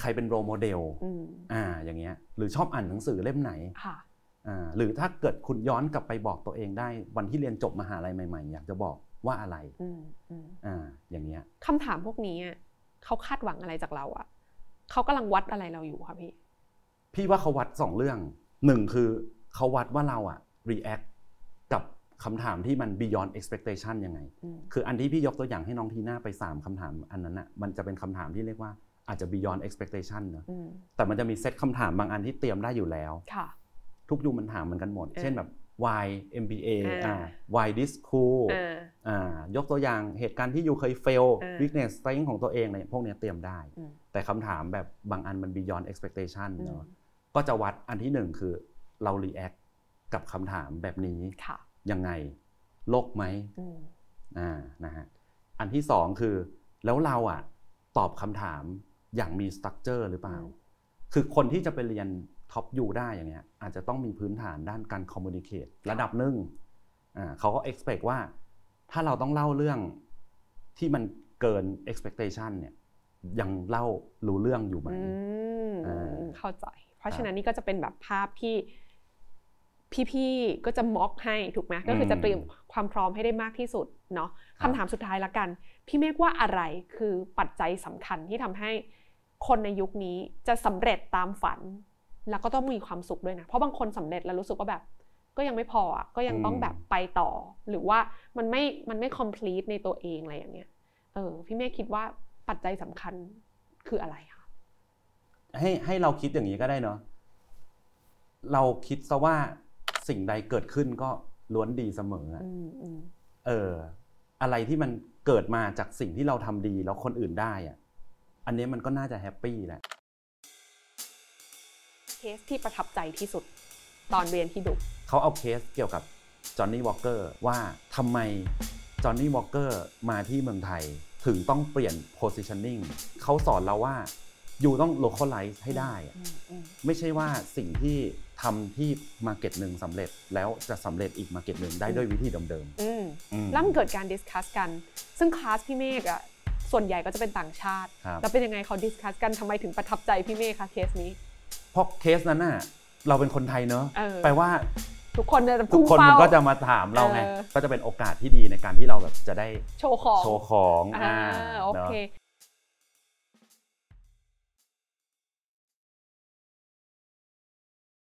ใครเป็นโรโมเดลอืมอ่า อย่างเงี้ย หรือชอบอ่านหนังสือเล่มไหนค่ะอ่าหรือถ้าเกิดคุณย้อนกลับไปบอกตัวเองได้ วันที่เรียนจบมหาลัยใหม่ ๆ อยากจะบอกว่าอะไรอืมอืมอ่าอย่างเงี้ยคำถามพวกนี้อะเขาคาดหวังอะไรจากเราอะ เขากำลังวัดอะไรเราอยู่คะพี่ พี่ว่าเขาวัดสองเรื่องหนึ่งคือเขาวัดว่าเราอะ react กับคำถามที่มัน beyond expectation ยังไง อืม คืออันที่พี่ยกตัวอย่างให้น้องทีน่าไป 3คำถามอันนั้นอะมันจะเป็นคำถามที่เรียกว่าอาจจะ beyond expectation เนอะอืมแต่มันจะมีเซตคำถามบางอันที่เตรียมได้อยู่แล้ว ค่ะ ทุกยุคมันถามเหมือนกันหมด เออ เช่นแบบ why MBA อ่าอ่า why this school อ่าอ่ายกตัวอย่างเหตุการณ์ที่ยูเคย fail เออ weakness strength ของตัวเองอะไรพวกเนี้ยเตรียมได้อืมแต่คำถามแบบบางอันมัน beyond expectation อืมเนอะก็จะวัดอันที่หนึ่งคือเรา react กับคำถามแบบนี้ค่ะยังไงโลกไหมอืมอ่านะฮะอันที่สองคือแล้วเราอะตอบคำถามอย่างมี structure หรือเปล่าอืมคือคนที่จะไปเรียน top U ได้อย่างเงี้ยอาจจะต้องมีพื้นฐานด้านการ communicate ระดับหนึ่งอ่าเขาก็ expect ว่า ถ้าเราต้องเล่าเรื่องที่มันเกิน expectation เนี่ยยังเล่ารู้เรื่องอยู่ไหมอืมอ่าเข้าใจ ครับ เพราะฉะนั้นนี่ก็จะเป็นแบบภาพที่พี่ๆก็จะม็อกให้ถูกไหมก็คือจะเตรียมความพร้อมให้ได้มากที่สุดเนาะคำถามสุดท้ายละกัน พี่เมฆว่าอะไรคือปัจจัยสำคัญที่ทำให้คนในยุคนี้จะสำเร็จตามฝัน แล้วก็ต้องมีความสุขด้วยนะ เพราะบางคนสำเร็จแล้วรู้สึกว่าแบบ ก็ยังไม่พออะก็ยังต้องแบบไปต่อ หรือว่ามันไม่มันไม่ complete ในตัวเองอะไรอย่างเงี้ยเออพี่เมฆคิดว่าปัจจัยสำคัญคืออะไรคะให้ให้เราคิดอย่างนี้ก็ได้เนาะเราคิดซะว่าสิ่งใดเกิดขึ้นก็ล้วนดีเสมออะอืมอืมเออ อะไรที่มันเกิดมาจากสิ่งที่เราทำดีแล้วคนอื่นได้อะอันนี้มันก็น่าจะ happy แหละ เคสที่ประทับใจที่สุดตอนเรียนที่ Dukeเขาเอาเคสเกี่ยวกับจอห์นนี่วอ k เกอร์ว่าทำไมจอห์นนี่วอ k เกอร์มาที่เมืองไทยถึงต้องเปลี่ยน positioning เขาสอนเราว่า you ต้อง localize ให้ได้อะอืมอืมไม่ใช่ว่าสิ่งที่ทำที่ market หนึ่งสำเร็จแล้วจะสำเร็จอีก market หนึ่งได้ด้วยวิธีเดิมอืมๆอืมแล้วมันเกิดการ discuss กัน ซึ่งคลาสพี่เมฆอะส่วนใหญ่ก็จะเป็นต่างชาติครับแล้วเป็นยังไงเขา discuss กันทำไมถึงประทับใจพี่เมฆคะเคสนี้ เพราะเคสนั้นน่ะเราเป็นคนไทยเนอะเออแปลว่าทุกคนจะทุกคนพุ่งเป้ามา มันก็จะถามเราไงเออก็จะเป็นโอกาสที่ดีในการที่เราแบบจะได้โชว์ของโชว์ของอ่าโอเนอะเค